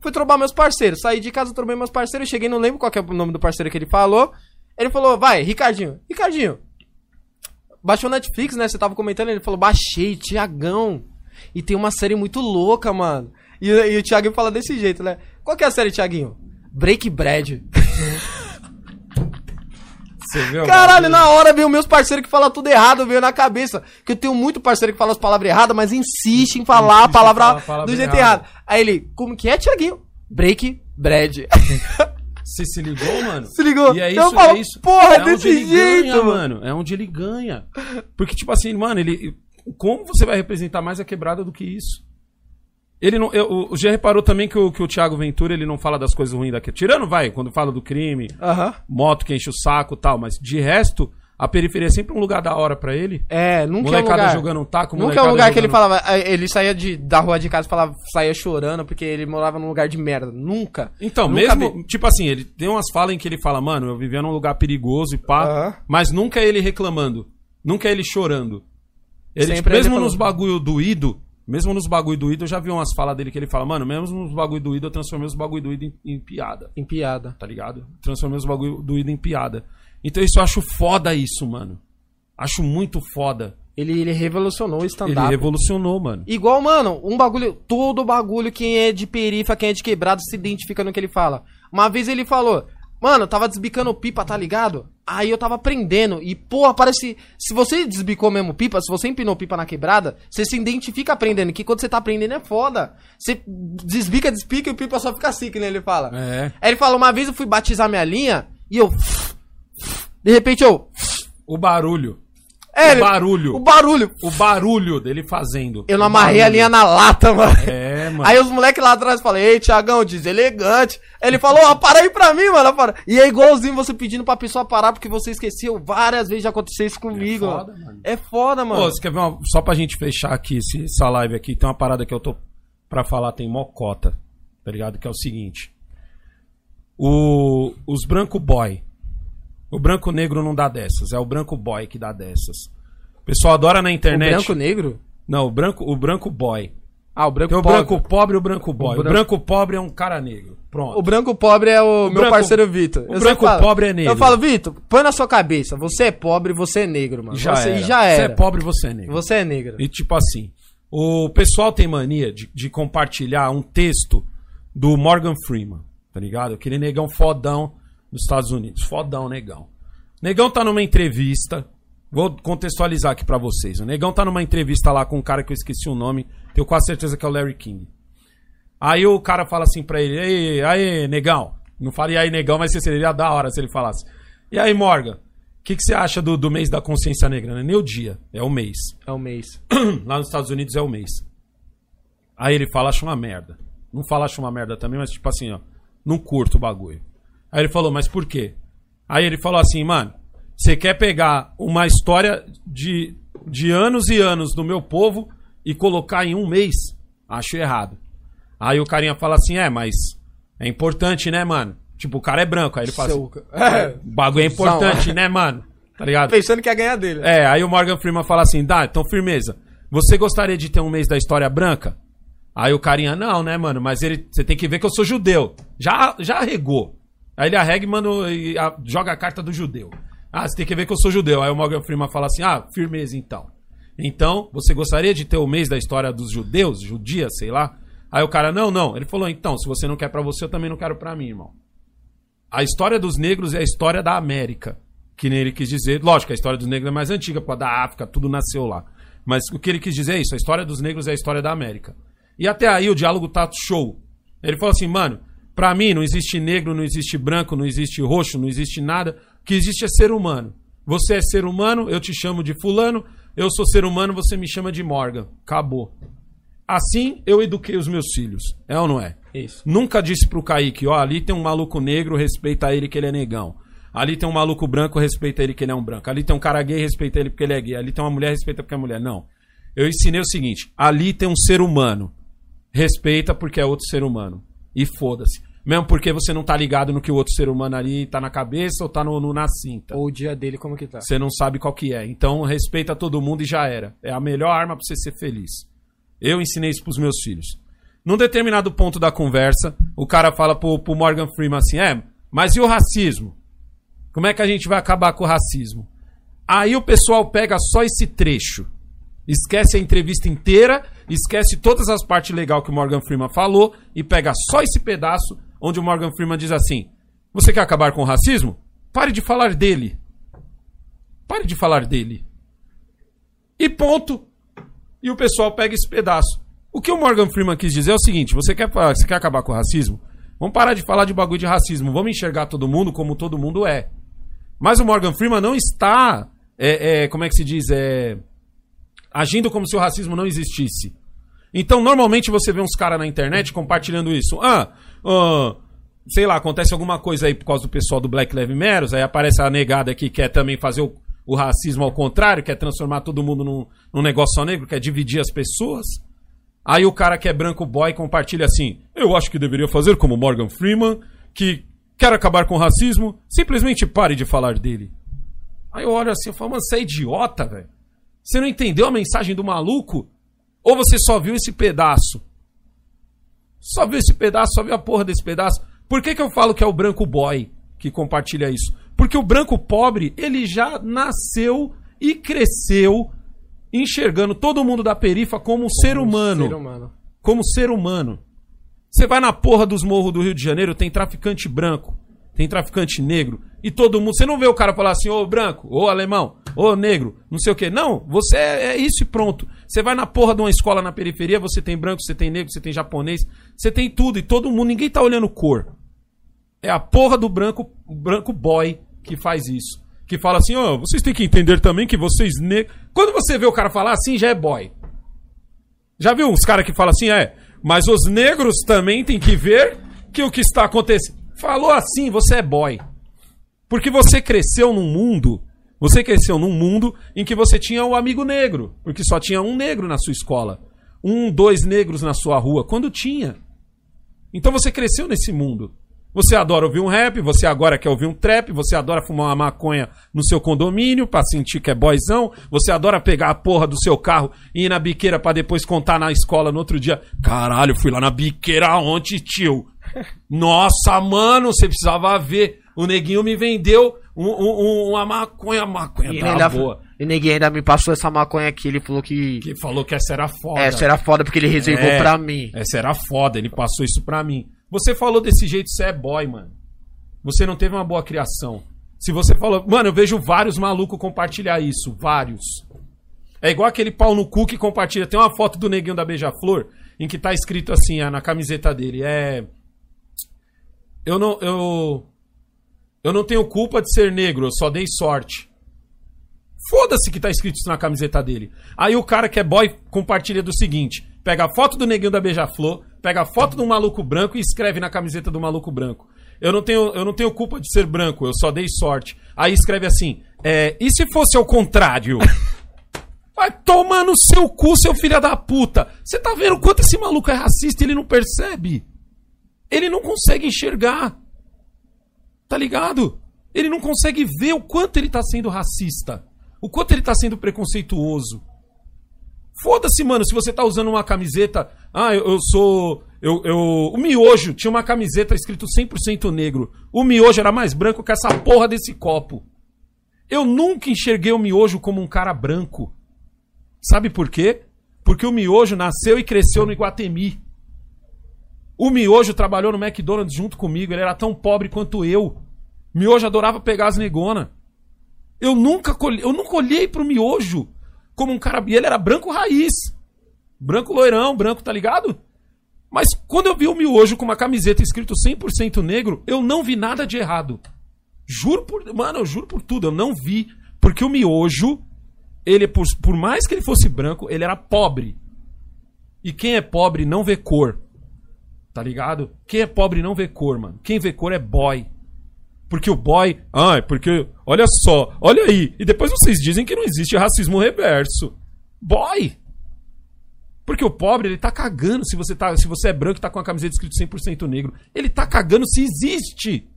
Fui trobar meus parceiros. Saí de casa, trobei meus parceiros. Cheguei, não lembro qual que é o nome do parceiro que ele falou. Ele falou, vai, Ricardinho. Ricardinho, baixou Netflix, né? Você tava comentando. Ele falou, baixei, Tiagão. E tem uma série muito louca, mano. E, e o Thiaguinho fala desse jeito, né? Qual que é a série, Thiaguinho? Break Bread. Você viu? Caralho, na hora veio meus parceiros que falam tudo errado, veio na cabeça. Que eu tenho muito parceiro que fala as palavras erradas, mas insiste em falar a palavra falar a palavra do jeito errada. errado. Aí ele, como que é, Tiaguinho? Break bread. Você se ligou, mano? Se ligou? E é Eu isso, falo, é isso. porra, é onde desse ele jeito, ganha, mano. É onde ele ganha. Porque, tipo assim, mano, ele. Como você vai representar mais a quebrada do que isso? Ele não. eu- o G reparou também que o, que o Thiago Ventura ele não fala das coisas ruins daqui. Tirando, vai, quando fala do crime, Aham. moto que enche o saco e tal, mas de resto, a periferia é sempre um lugar da hora pra ele. É, nunca é um molecada lugar. jogando um taco, Nunca é um molecada lugar que ele falava, eh, ele saía de, da rua de casa e falava, saía chorando porque ele morava num lugar de merda. Nunca. Então, Nunca mesmo, vi. tipo assim, ele tem umas falas em que ele fala, mano, eu vivia num lugar perigoso e pá, Aham. mas nunca é ele reclamando, nunca é ele chorando. Ele, tipo, mesmo nos bagulho doído, Mesmo nos bagulho do Ido, eu já vi umas falas dele que ele fala, mano, mesmo nos bagulho do Ido, eu transformei os bagulho do Ido em, em piada, Em piada. tá ligado? Transformei os bagulho do Ido em piada. Então isso eu acho foda isso, mano. Acho muito foda. Ele, ele revolucionou o Ele stand-up. revolucionou, mano. Igual, mano, um bagulho. Todo bagulho, quem é de perifa, quem é de quebrado, se identifica no que ele fala. Uma vez ele falou, mano, eu tava desbicando pipa, tá ligado? Aí eu tava aprendendo. E, porra, parece. Se você desbicou mesmo pipa, se você empinou pipa na quebrada, você se identifica aprendendo. Que quando você tá aprendendo é foda. Você desbica, despica e o pipa só fica assim, que nem ele fala. É. Aí ele fala, uma vez eu fui batizar minha linha e eu. De repente eu. O barulho. É, o barulho. O barulho. O barulho dele fazendo. Eu não amarrei a linha na lata, mano. É, mano. Aí os moleques lá atrás falam, ei, Tiagão, deselegante. Ele falou, ó, para aí pra mim, mano. Para. E é igualzinho você pedindo pra pessoa parar porque você esqueceu. Várias vezes já aconteceu isso comigo. É foda, mano. mano. É foda, mano. Pô, você quer ver uma... Só pra gente fechar aqui esse- essa live aqui, tem uma parada que eu tô pra falar, tem mocota, tá ligado? Que é o seguinte. O... Os branco boy. O branco negro não dá dessas, é o branco boy que dá dessas. O pessoal adora na o internet. branco negro? Não, o branco, o branco boy. Ah, o branco Tem o pobre. branco pobre e o branco boy. O branco- branco... pobre é um cara negro. Pronto. O branco pobre é o, meu branco- parceiro Vitor. o Eu branco falo- pobre é negro. Eu falo, Vitor, põe na sua cabeça. Você é pobre, você é negro, mano. já você, era. já Você era. é pobre, você é negro. Você é negro. E tipo assim, o pessoal tem mania de, de compartilhar um texto do Morgan Freeman, tá ligado? Aquele negão fodão nos Estados Unidos. Fodão, negão. Negão tá numa entrevista. Vou contextualizar aqui pra vocês. O negão tá numa entrevista lá com um cara que eu esqueci o nome. Tenho quase certeza que é o Larry King. Aí o cara fala assim pra ele: Ei, aí, negão. Não faria aí, negão, mas seria da hora se ele falasse. E aí, Morgan, o que, que você acha do, do mês da consciência negra? Não é nem o dia, é o mês. É o mês. Lá nos Estados Unidos é o mês. Aí ele fala, acha uma merda. Não fala, acha uma merda também, mas tipo assim, ó. Não curto o bagulho. Aí ele falou, mas por quê? Aí ele falou assim, mano, você quer pegar uma história de, de anos e anos do meu povo e colocar em um mês? Acho errado. Aí o carinha fala assim, é, mas é importante, né, mano? Tipo, o cara é branco. Aí ele fala assim, Seu- É. o bagulho é importante, né, mano? Tá ligado? Pensando que ia ganhar dele. É, aí o Morgan Freeman fala assim: dá, então firmeza. Você gostaria de ter um mês da história branca? Aí o carinha, não, né, mano? Mas ele, você tem que ver que eu sou judeu. Já, já arregou. Aí ele arrega e, manda, e a- joga a carta do judeu. Ah, você tem que ver que eu sou judeu. Aí o Morgan Freeman fala assim: ah, firmeza então. Então, você gostaria de ter o mês da história dos judeus, judia, sei lá? Aí o cara, não, não. Ele falou, então, se você não quer pra você, eu também não quero pra mim, irmão. A história dos negros é a história da América. Que nem ele quis dizer. Lógico, a história dos negros é mais antiga, causa da África, tudo nasceu lá. Mas o que ele quis dizer é isso: a história dos negros é a história da América. E até aí o diálogo tá show. Ele falou assim, mano, pra mim não existe negro, não existe branco, não existe roxo, não existe nada. O que existe é ser humano. Você é ser humano, eu te chamo de fulano. Eu sou ser humano, você me chama de Morgan. Acabou. Assim eu eduquei os meus filhos. É ou não é? Isso. Nunca disse pro Kaique, ó, ali tem um maluco negro, respeita ele que ele é negão. Ali tem um maluco branco, respeita ele que ele é um branco. Ali tem um cara gay, respeita ele porque ele é gay. Ali tem uma mulher, respeita porque é mulher. Não. Eu ensinei o seguinte: ali tem um ser humano. Respeita porque é outro ser humano. E foda-se. Mesmo porque você não tá ligado no que o outro ser humano ali tá na cabeça ou tá no, no- na cinta. Ou o dia dele, como que tá? Você não sabe qual que é. Então respeita todo mundo e já era. É a melhor arma pra você ser feliz. Eu ensinei isso pros meus filhos. Num determinado ponto da conversa, o cara fala pro, pro Morgan Freeman assim: É, mas e o racismo? Como é que a gente vai acabar com o racismo? Aí o pessoal pega só esse trecho. Esquece a entrevista inteira, esquece todas as partes legais que o Morgan Freeman falou e pega só esse pedaço onde o Morgan Freeman diz assim: Você quer acabar com o racismo? Pare de falar dele. Pare de falar dele. E ponto. E o pessoal pega esse pedaço. O que o Morgan Freeman quis dizer é o seguinte: você quer, você quer acabar com o racismo? Vamos parar de falar de bagulho de racismo. Vamos enxergar todo mundo como todo mundo é. Mas o Morgan Freeman não está. é, é, como é que se diz? É, agindo como se o racismo não existisse. Então, normalmente você vê uns caras na internet compartilhando isso. Ah, ah, sei lá, acontece alguma coisa aí por causa do pessoal do Black Lives Matter, aí aparece a negada que quer também fazer o, o racismo ao contrário, quer transformar todo mundo num, num negócio só negro, quer dividir as pessoas. Aí o cara que é branco boy compartilha assim: Eu acho que deveria fazer como Morgan Freeman, que quer acabar com o racismo, simplesmente pare de falar dele. Aí eu olho assim e falo, mano, você é idiota, velho. Você não entendeu a mensagem do maluco? Ou você só viu esse pedaço? Só viu esse pedaço, só viu a porra desse pedaço. Por que, que eu falo que é o branco boy que compartilha isso? Porque o branco pobre, ele já nasceu e cresceu enxergando todo mundo da perifa como um ser humano. Ser humano. Como ser humano. Você vai na porra dos morros do Rio de Janeiro, tem traficante branco, tem traficante negro, e todo mundo. Você não vê o cara falar assim, ô branco, ô alemão, ô negro, não sei o quê. Não, você é, é isso e pronto. Você vai na porra de uma escola na periferia, você tem branco, você tem negro, você tem japonês, você tem tudo, e todo mundo, ninguém tá olhando cor. É a porra do branco, branco boy que faz isso. Que fala assim, ó, vocês têm que entender também que vocês negros. Quando você vê o cara falar assim, já é boy. Já viu uns caras que falam assim, é, mas os negros também têm que ver que o que está acontecendo. Falou assim, você é boy. Porque você cresceu num mundo, você cresceu num mundo em que você tinha o amigo negro, porque só tinha um negro na sua escola, um, dois negros na sua rua, quando tinha. Então você cresceu nesse mundo. Você adora ouvir um rap, você agora quer ouvir um trap, você adora fumar uma maconha no seu condomínio pra sentir que é boyzão, você adora pegar a porra do seu carro e ir na biqueira pra depois contar na escola no outro dia. Caralho, fui lá na biqueira ontem, tio. Nossa, mano, você precisava ver. O neguinho me vendeu um- um- um- uma maconha, maconha E tá boa. e ninguém ainda me passou essa maconha aqui. Ele falou que. Que falou que essa era foda. Essa era foda porque ele reservou É, pra mim. Essa era foda, ele passou isso pra mim. Você falou desse jeito, você é boy, mano. Você não teve uma boa criação. Se você falou. Mano, eu vejo vários malucos compartilhar isso. Vários. É igual aquele pau no cu que compartilha. Tem uma foto do neguinho da Beija-Flor em que tá escrito assim, ah, na camiseta dele. É. Eu não. Eu. Eu não tenho culpa de ser negro, eu só dei sorte. Foda-se que tá escrito isso na camiseta dele. Aí o cara que é boy compartilha do seguinte: pega a foto do neguinho da Beija-Flor, pega a foto do maluco branco e escreve na camiseta do maluco branco. Eu não tenho, eu não tenho culpa de ser branco, eu só dei sorte. Aí escreve assim: é, e se fosse ao contrário? Vai tomar no seu cu, seu filho da puta. Você tá vendo quanto esse maluco é racista e ele não percebe? Ele não consegue enxergar. Tá ligado? Ele não consegue ver o quanto ele tá sendo racista. O quanto ele tá sendo preconceituoso. Foda-se, mano, se você tá usando uma camiseta. Ah, eu, eu sou. Eu, eu, o miojo tinha uma camiseta escrito 100% negro. O miojo era mais branco que essa porra desse copo. Eu nunca enxerguei o miojo como um cara branco. Sabe por quê? Porque o miojo nasceu e cresceu no Iguatemi. O Miojo trabalhou no McDonald's junto comigo, ele era tão pobre quanto eu. Miojo adorava pegar as negona. Eu nunca, eu nunca olhei pro Miojo como um cara. E ele era branco raiz. Branco loirão, branco, tá ligado? Mas quando eu vi o Miojo com uma camiseta escrito 100% negro, eu não vi nada de errado. Juro por. Mano, eu juro por tudo, eu não vi. Porque o Miojo, ele, por, por mais que ele fosse branco, ele era pobre. E quem é pobre não vê cor. Tá ligado? Quem é pobre não vê cor, mano. Quem vê cor é boy. Porque o boy. Ai, porque. Olha só, olha aí. E depois vocês dizem que não existe racismo reverso. Boy! Porque o pobre, ele tá cagando se você, tá, se você é branco e tá com a camiseta escrito 100% negro. Ele tá cagando se existe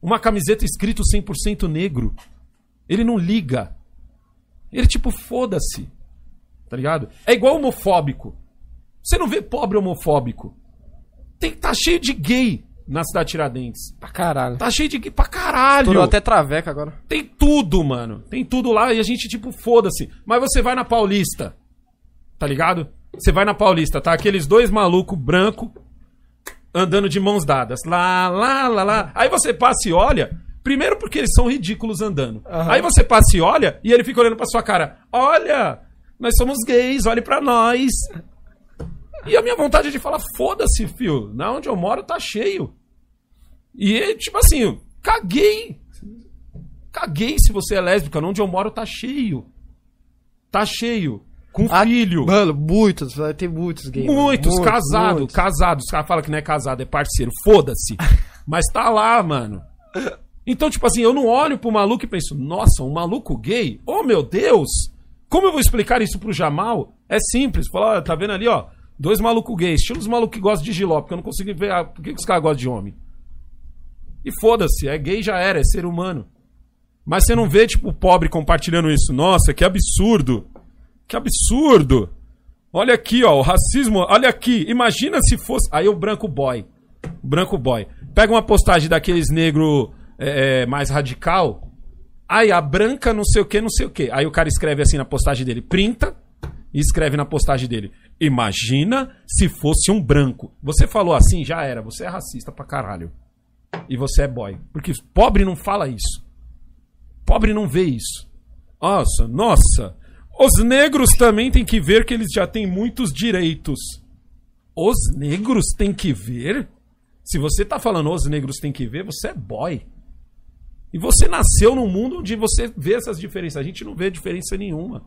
uma camiseta escrito 100% negro. Ele não liga. Ele, tipo, foda-se. Tá ligado? É igual homofóbico. Você não vê pobre homofóbico. Tem, tá cheio de gay na cidade de Tiradentes. Pra caralho. Tá cheio de gay pra caralho. Estourou até traveca agora. Tem tudo, mano. Tem tudo lá e a gente, tipo, foda-se. Mas você vai na Paulista. Tá ligado? Você vai na Paulista, tá? Aqueles dois malucos branco andando de mãos dadas. Lá, lá, lá, lá. Aí você passa e olha. Primeiro porque eles são ridículos andando. Aham. Aí você passa e olha e ele fica olhando pra sua cara. Olha, nós somos gays, olhe pra nós. E a minha vontade é de falar, foda-se, fio. Na onde eu moro tá cheio. E, tipo assim, eu caguei. Caguei se você é lésbica. Onde eu moro tá cheio. Tá cheio. Com Ah, filho. Mano, muitos, vai ter muitos gays. mano. Muitos, casados, muitos. casados. Os caras falam que não é casado, é parceiro. Foda-se. Mas tá lá, mano. Então, tipo assim, eu não olho pro maluco e penso, nossa, um maluco gay? Oh, meu Deus! Como eu vou explicar isso pro Jamal? É simples. Falar, tá vendo ali, ó? Dois malucos gays. Estilo os malucos que gostam de giló, porque eu não consigo ver ah, por que, que os caras gostam de homem. E foda-se, é gay já era, é ser humano. Mas você não vê, tipo, o pobre compartilhando isso. Nossa, que absurdo! Que absurdo! Olha aqui, ó, o racismo, olha aqui. Imagina se fosse. Aí o branco boy. O branco boy. Pega uma postagem daqueles negro é, é, mais radical. Aí a branca não sei o que, não sei o que. Aí o cara escreve assim na postagem dele, printa e escreve na postagem dele. Imagina se fosse um branco. Você falou assim, já era. Você é racista pra caralho. E você é boy. Porque pobre não fala isso. Pobre não vê isso. Nossa, nossa. Os negros também têm que ver que eles já têm muitos direitos. Os negros têm que ver? Se você tá falando os negros têm que ver, você é boy. E você nasceu num mundo onde você vê essas diferenças. A gente não vê diferença nenhuma.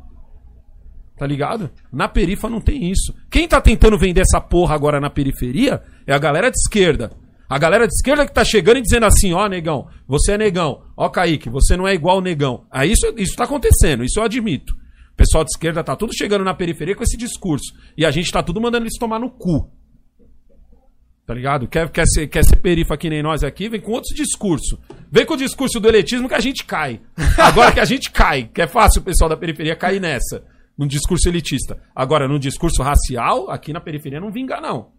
Tá ligado? Na perifa não tem isso. Quem tá tentando vender essa porra agora na periferia é a galera de esquerda. A galera de esquerda que tá chegando e dizendo assim, ó, negão, você é negão. Ó, Kaique, você não é igual negão. Aí isso, isso tá acontecendo, isso eu admito. O pessoal de esquerda tá tudo chegando na periferia com esse discurso. E a gente tá tudo mandando eles tomar no cu. Tá ligado? Quer, quer, ser, quer ser perifa que nem nós aqui, vem com outros discursos. Vem com o discurso do elitismo que a gente cai. Agora que a gente cai, que é fácil o pessoal da periferia cair nessa. Num discurso elitista. Agora, num discurso racial, aqui na periferia não vinga, não.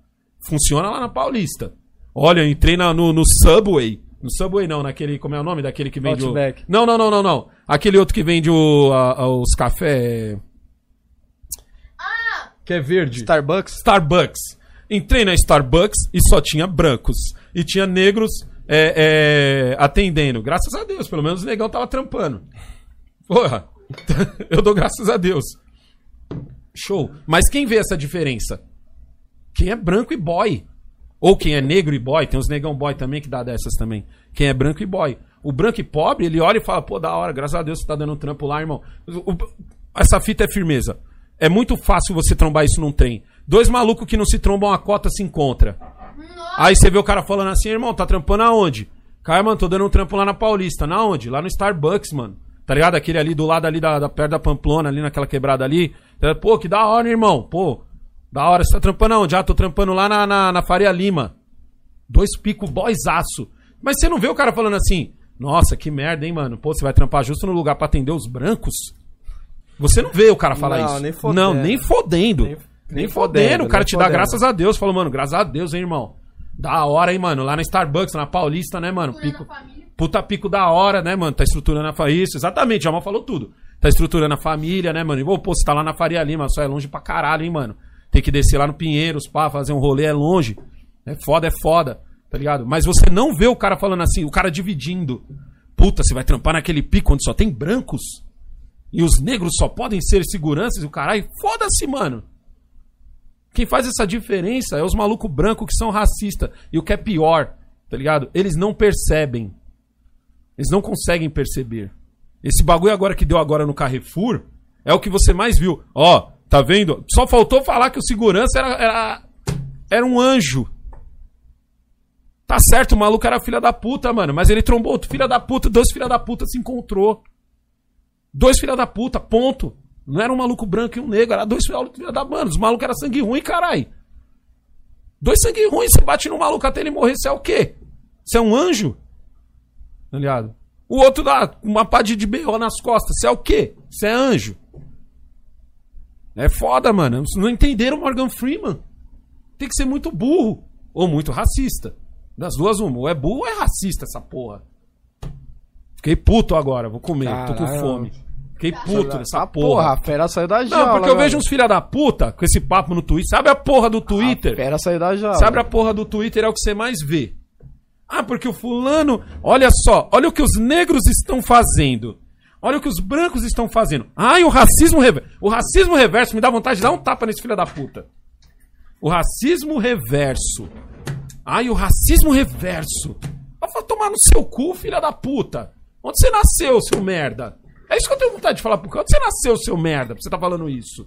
Funciona lá na Paulista. Olha, eu entrei na- no, no Subway. No Subway não, naquele. Como é o nome daquele que vende Outback. o. Não, não, não, não, não. Aquele outro que vende o, a- a- os café. Que é verde. Starbucks. Starbucks. Entrei na Starbucks e só tinha brancos. E tinha negros é, é, atendendo. Graças a Deus, pelo menos o negão tava trampando. Porra, eu dou graças a Deus. Show. Mas quem vê essa diferença? Quem é branco e boy. Ou quem é negro e boy. Tem uns negão boy também que dá dessas também. Quem é branco e boy. O branco e pobre, ele olha e fala, pô, da hora, graças a Deus você tá dando um trampo lá, irmão. O- essa fita é firmeza. É muito fácil você trombar isso num trem. Dois malucos que não se trombam a cota se encontra. Aí você vê o cara falando assim, irmão, tá trampando aonde? Cara, mano, tô dando um trampo lá na Paulista. Na onde? Lá no Starbucks, mano. Tá ligado? Aquele ali do lado ali da, da perto da Pamplona, ali naquela quebrada ali. Tá, Pô, que da hora, irmão. Pô, da hora. Você tá trampando aonde? Ah, tô trampando lá na, na, na Faria Lima. Dois pico boyzaço. Mas você não vê o cara falando assim, nossa, que merda, hein, mano. Pô, você vai trampar justo no lugar pra atender os brancos? Você não vê o cara falar Não, isso. nem fodendo. Não, nem fodendo. Nem, nem fodendo. fodendo, O cara nem te dá fodendo. graças a Deus. Falou, mano, graças a Deus, hein, irmão. Da hora, hein, mano. Lá na Starbucks, na Paulista, né, mano? Pico, puta pico da hora, né, mano? Tá estruturando a família. Isso, exatamente. Jamal falou tudo. Tá estruturando a família, né, mano? E, pô, você tá lá na Faria Lima, só é longe pra caralho, hein, mano? Tem que descer lá no Pinheiros, pá, fazer um rolê, é longe. É foda, é foda, tá ligado? Mas você não vê o cara falando assim, o cara dividindo. Puta, você vai trampar naquele pico onde só tem brancos? E os negros só podem ser seguranças e o caralho? Foda-se, mano. Quem faz essa diferença é os malucos brancos que são racistas. E o que é pior, tá ligado? Eles não percebem. Eles não conseguem perceber. Esse bagulho agora que deu agora no Carrefour é o que você mais viu. Ó, tá vendo? Só faltou falar que o segurança era, era, era um anjo. Tá certo, o maluco era filha da puta, mano. Mas ele trombou filha da puta, dois filha da puta se encontrou. Dois filha da puta, ponto. Não era um maluco branco e um negro, era dois filha da mano. Os malucos eram sangue ruim, carai. Dois sangue ruins, você bate no maluco até ele morrer, você é o quê? Você é um anjo? Tá ligado? O outro dá uma pá de B.O. nas costas, você é o quê? Você é anjo? É foda, mano. Não entenderam Morgan Freeman. Tem que ser muito burro ou muito racista. Das duas, uma. Ou é burro ou é racista essa porra. Fiquei puto agora, vou comer, tô com Caralho. fome. Fiquei puto dessa Ah, porra. porra, a fera saiu da jaula. Não, porque eu vejo uns filha da puta com esse papo no Twitter. Sabe a porra do A Twitter? fera saiu da jaula. Sabe a porra do Twitter é o que você mais vê. Ah, porque o fulano. Olha só, olha o que os negros estão fazendo. Olha o que os brancos estão fazendo. Ai, o racismo reverso. O racismo reverso me dá vontade de dar um tapa nesse filho da puta. O racismo reverso. Ai, o racismo reverso. Vai tomar no seu cu, filha da puta. Onde você nasceu, seu merda? É isso que eu tenho vontade de falar. Onde você nasceu, seu merda? Pra você tá falando isso.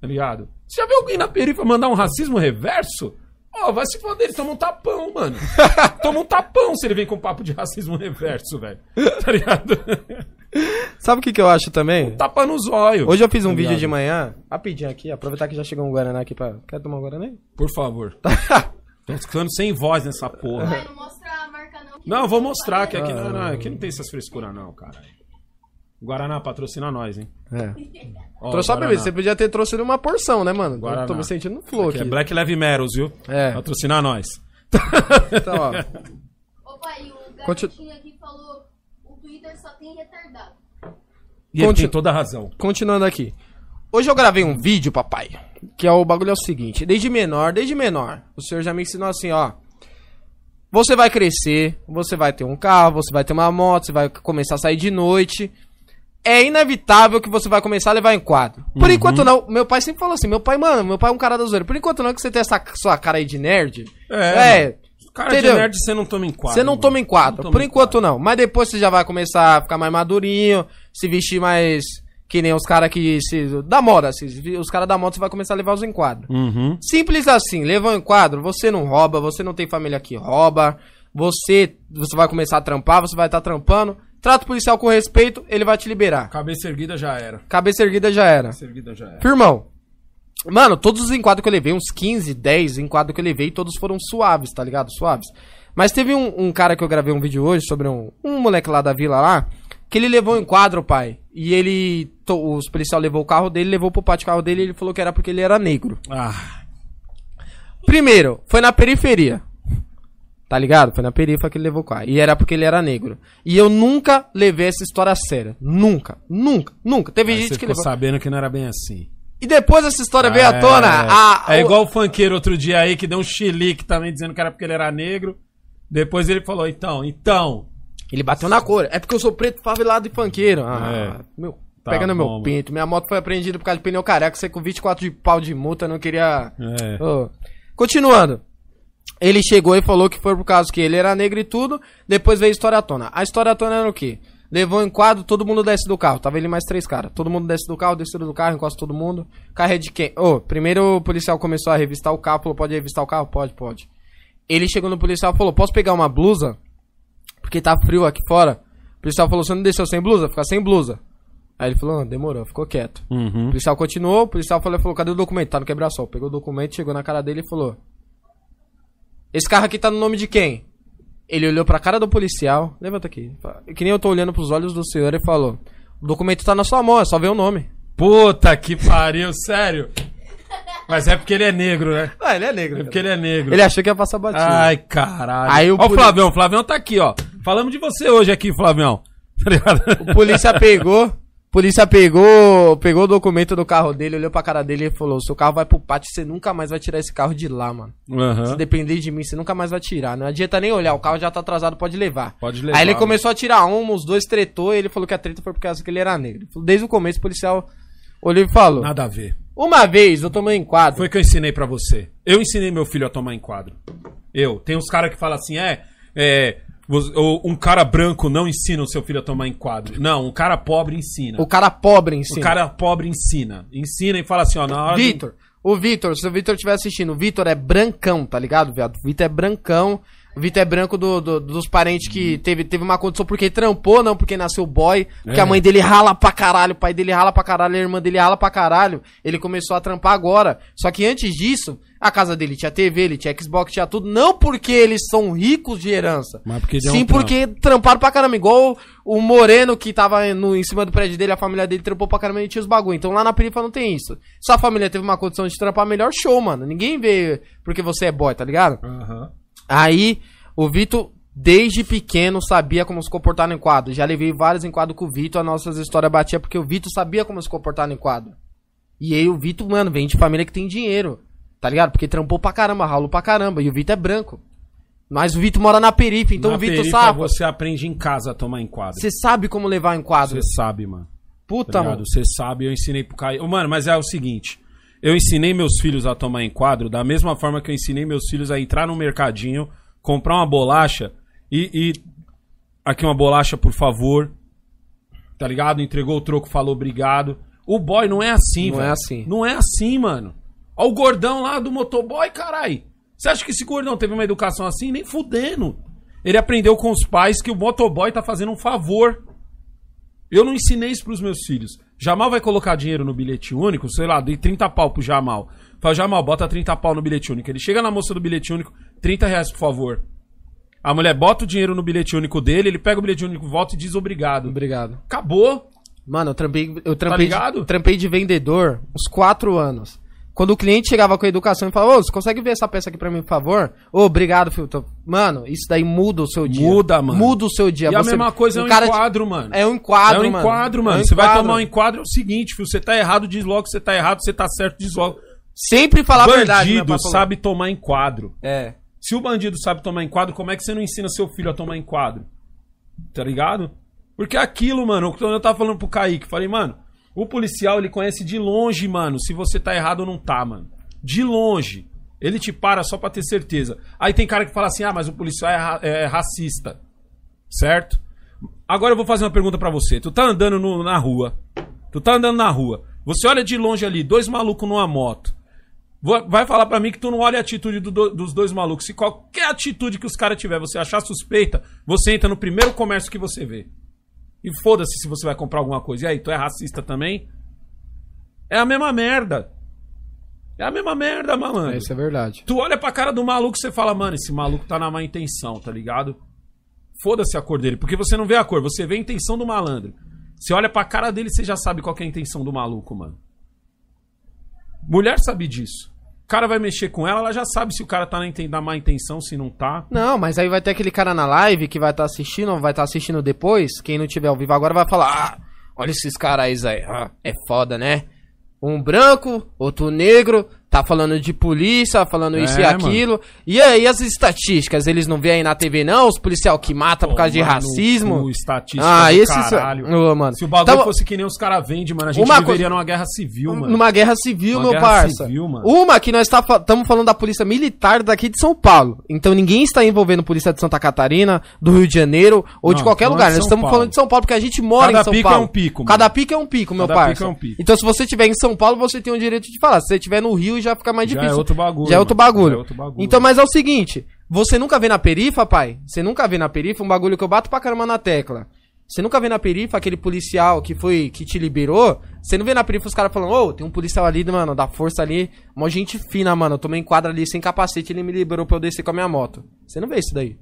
Tá ligado? Você já viu alguém na periferia mandar um racismo reverso? Ó, vai se foder, ele toma um tapão, mano. toma um tapão se ele vem com papo de racismo reverso, velho. Tá ligado? Sabe o que, que eu acho também? Tapa no zóio. Hoje eu fiz um Tá vídeo de manhã, rapidinho aqui, aproveitar que já chegou um Guaraná aqui pra. Quer tomar um Guaraná? aí? Por favor. Tô ficando sem voz nessa porra. Não mostra a marca não. Não, eu vou mostrar que aqui não, não, aqui não tem essas frescuras, não, cara. Guaraná patrocina nós, hein? É. Ó, Trouxe só bebida. Você podia ter trouxe uma porção, né, mano? Guaraná. Eu tô me sentindo no flow Aqui aqui. é Black Level Metals, viu? É. Patrocinar nós. Então, ó. Ô pai, o garotinho aqui falou: o Twitter só tem retardado. E ele Conti- tem toda a razão. Continuando aqui. Hoje eu gravei um vídeo, papai. Que é o bagulho é o seguinte. Desde menor, desde menor. O senhor já me ensinou assim, ó. Você vai crescer, você vai ter um carro, você vai ter uma moto, você vai começar a sair de noite. É inevitável que você vai começar a levar em quadro. Por enquanto não. Meu pai sempre falou assim, meu pai, mano, meu pai é um cara da zoeira. Por enquanto não que você tem essa sua cara aí de nerd. É, Cara Entendeu? de nerd você não toma em quadro. Você não mano. toma em quadro. Toma Por em enquanto quadro. não. Mas depois você já vai começar a ficar mais madurinho, se vestir mais que nem os caras que se da moda, assim, os caras da moda você vai começar a levar os enquadros. Uhum. Simples assim, levou um enquadro, você não rouba, você não tem família que rouba, você você vai começar a trampar, você vai estar trampando. Trato policial com respeito, ele vai te liberar. Cabeça erguida já era. Cabeça erguida já era. Cabeça erguida já era. Firmão. Mano, todos os enquadros que eu levei, uns 15, 10 enquadros que eu levei, todos foram suaves, tá ligado? Suaves. Mas teve um, um cara que eu gravei um vídeo hoje sobre um, um moleque lá da vila lá, que ele levou um enquadro, pai. E ele. to- os policial levou o carro dele, levou pro pátio carro dele e ele falou que era porque ele era negro. Ah, Primeiro, foi na periferia. Tá ligado? Foi na periferia que ele levou o carro. E era porque ele era negro. E eu nunca levei essa história a sério. Nunca. Nunca. Nunca. Teve aí gente você que ficou levou. sabendo que não era bem assim. E depois essa história veio à tona. É, a- é o- igual o funkeiro outro dia aí que deu um chilique também dizendo que era porque ele era negro. Depois ele falou, então, então. Ele bateu na cor. É porque eu sou preto favelado e funkeiro. Ah, É. meu. Tá pega no meu pinto. Minha moto foi apreendida por causa de pneu careca. Você com 24 de pau de multa não queria. É. Ô. Continuando. Ele chegou e falou que foi por causa que ele era negro e tudo. Depois veio a história à tona. A história à tona era o quê? Levou em quadro, todo mundo desce do carro. Tava ele mais três caras. Todo mundo desce do carro, desceram do carro, encosta todo mundo. Carro é de quem? Ô, primeiro o policial começou a revistar o carro. Falou, pode revistar o carro? Pode, pode. Ele chegou no policial e falou, posso pegar uma blusa? Porque tá frio aqui fora. O policial falou, você não desceu sem blusa? Fica sem blusa. Aí ele falou, ah, demorou, ficou quieto. O Uhum. policial continuou, o policial falou, falou, cadê o documento? Tá no quebra-sol. Pegou o documento, chegou na cara dele e falou: Esse carro aqui tá no nome de quem? Ele olhou pra cara do policial, levanta aqui, que nem eu tô olhando pros olhos do senhor e falou: O documento tá na sua mão, é só ver o nome. Puta que pariu, sério. Mas é porque ele é negro, né? Ah, ele é negro. É porque ele é negro. Ele achou que ia passar batido. Ai, caralho. Aí o Ó o poli- Flavião, o Flavião tá aqui, ó. Falamos de você hoje aqui, Flavião. Tá ligado? O polícia pegou, polícia pegou, pegou o documento do carro dele, olhou pra cara dele e falou: Seu carro vai pro pátio, você nunca mais vai tirar esse carro de lá, mano. Aham. Se depender de mim, você nunca mais vai tirar. Não adianta nem olhar, o carro já tá atrasado, pode levar. Pode levar, Aí ele mano. começou a tirar um, os dois tretou, e ele falou que a treta foi por causa que ele era negro. Desde o começo, o policial olhou e falou: Nada a ver. Uma vez eu tomei enquadro. Foi que eu ensinei pra você. Eu ensinei meu filho a tomar enquadro. Eu. Tem uns caras que falam assim, é, é. Um cara branco não ensina o seu filho a tomar enquadro. Não, um cara pobre ensina. O cara pobre em si. O cara pobre ensina. Ensina e fala assim, ó, na hora. do- Vitor. O Vitor, se o Vitor estiver assistindo, o Vitor é brancão, tá ligado, viado? O Vitor é brancão. O Vitor é branco do, do- dos parentes que teve, teve uma condição porque trampou, não porque nasceu boy. Porque É. a mãe dele rala pra caralho, o pai dele rala pra caralho, a irmã dele rala pra caralho. Ele começou a trampar agora. Só que antes disso, a casa dele tinha TV, ele tinha Xbox, tinha tudo. Não porque eles são ricos de herança. Mas porque deu Sim, um porque tramparam pra caramba. Igual o Moreno que tava no, em cima do prédio dele, a família dele trampou pra caramba e tinha os bagulho. Então lá na periferia não tem isso. Se a família teve uma condição de trampar melhor, show, mano. Ninguém vê porque você é boy, tá ligado? Aham. Aí, o Vitor, desde pequeno, sabia como se comportar no enquadro. Já levei vários enquadros com o Vitor, as nossas histórias batiam porque o Vitor sabia como se comportar no enquadro. E aí o Vitor, mano, vem de família que tem dinheiro. Tá ligado? Porque trampou pra caramba, ralou pra caramba. E o Vitor é branco. Mas o Vitor mora na periferia, então Na o Vitor perifa, sabe. você aprende em casa a tomar enquadro. Você sabe como levar enquadro. Você sabe, mano. Puta, Tá mano. Você sabe, eu ensinei pro Caio. Mano, mas é o seguinte. Eu ensinei meus filhos a tomar enquadro da mesma forma que eu ensinei meus filhos a entrar no mercadinho, comprar uma bolacha e. e- Aqui uma bolacha, por favor. Tá ligado? Entregou o troco, falou obrigado. O boy não é assim, Não velho. é assim. Não é assim, mano. Ó o gordão lá do motoboy, carai. Você acha que esse gordão teve uma educação assim? Nem fudendo. Ele aprendeu com os pais que o motoboy tá fazendo um favor. Eu não ensinei isso pros meus filhos. Jamal vai colocar dinheiro no bilhete único, sei lá, dei 30 pau pro Jamal. Fala, Jamal, bota 30 pau no bilhete único. Ele chega na moça do bilhete único, 30 reais, por favor. A mulher bota o dinheiro no bilhete único dele, ele pega o bilhete único, volta e diz obrigado. Obrigado. Acabou. Mano, eu trampei, eu trampei, ligado? de, trampei de vendedor uns quatro anos. Quando o cliente chegava com a educação e falava, ô, você consegue ver essa peça aqui pra mim, por favor? Ô, obrigado, filho. Tô- Mano, isso daí muda o seu dia. Muda, mano. Muda o seu dia. E a Você- mesma coisa é um te- enquadro, mano. É um enquadro, é um mano. enquadro, mano. É um Você vai tomar um enquadro, é o seguinte, filho. Você tá errado, diz logo você tá errado. Você tá certo, diz logo. Sempre falar a verdade, né, Bandido sabe tomar enquadro. É. Se o bandido sabe tomar enquadro, como é que você não ensina seu filho a tomar enquadro? Tá ligado? Porque é aquilo, mano, quando eu tava falando pro Kaique, falei, mano, o policial ele conhece de longe, mano, se você tá errado ou não tá, mano. De longe. Ele te para só pra ter certeza. Aí tem cara que fala assim, ah, mas o policial é, ra- é racista. Certo? Agora eu vou fazer uma pergunta pra você. Tu tá andando no- na rua. Tu tá andando na rua. Você olha de longe ali, dois malucos numa moto. Vai falar pra mim que tu não olha a atitude do- dos dois malucos. Se qualquer atitude que os caras tiver você achar suspeita, você entra no primeiro comércio que você vê. E foda-se se você vai comprar alguma coisa. E aí, tu é racista também? É a mesma merda. É a mesma merda, malandro. Isso é verdade. Tu olha pra cara do maluco e você fala, mano, esse maluco tá na má intenção, tá ligado? Foda-se a cor dele, porque você não vê a cor, você vê a intenção do malandro. Você olha pra cara dele e você já sabe qual é a intenção do maluco, mano. Mulher sabe disso. O cara vai mexer com ela, ela já sabe se o cara tá na, na má intenção, se não tá. Não, mas aí vai ter aquele cara na live que vai estar assistindo, ou vai estar assistindo depois. Quem não tiver ao vivo agora vai falar: Ah, olha esses caras aí. Ah, é foda, né? Um branco, outro negro, tá falando de polícia, falando isso e É, aquilo. E aí as estatísticas, eles não veem aí na TV não? Os policial que mata por causa de Mano, racismo? O estatística Ah, do esses- caralho. Ô, mano. Se o bagulho Tava- fosse que nem os caras vendem, mano, a gente Uma viveria coisa- numa guerra civil, mano. Numa guerra civil, Uma meu guerra parça. civil, mano. Uma que nós estamos falando da polícia militar daqui de São Paulo. Então ninguém está envolvendo polícia de Santa Catarina, do Rio de Janeiro ou de Não, qualquer falando lugar. de Nós estamos Paulo. falando de São Paulo porque a gente mora Cada em São pico Paulo. é um pico, mano. Cada pico é um pico, meu Cada pico parça. é um pico. Então se você estiver em São Paulo, você tem o direito de falar. Se você estiver no Rio, já fica mais Já é difícil. outro bagulho, Já é outro bagulho. Já é outro bagulho. Então, mas é o seguinte. Você nunca vê na perifa, pai? Você nunca vê na perifa um bagulho que eu bato pra caramba na tecla. Você nunca vê na perifa aquele policial que foi que te liberou. Você não vê na perifa os caras falando, ô, tem um policial ali, mano, da força ali, uma gente fina, mano. Eu tomei em quadra ali sem capacete, ele me liberou pra eu descer com a minha moto. Você não vê isso daí.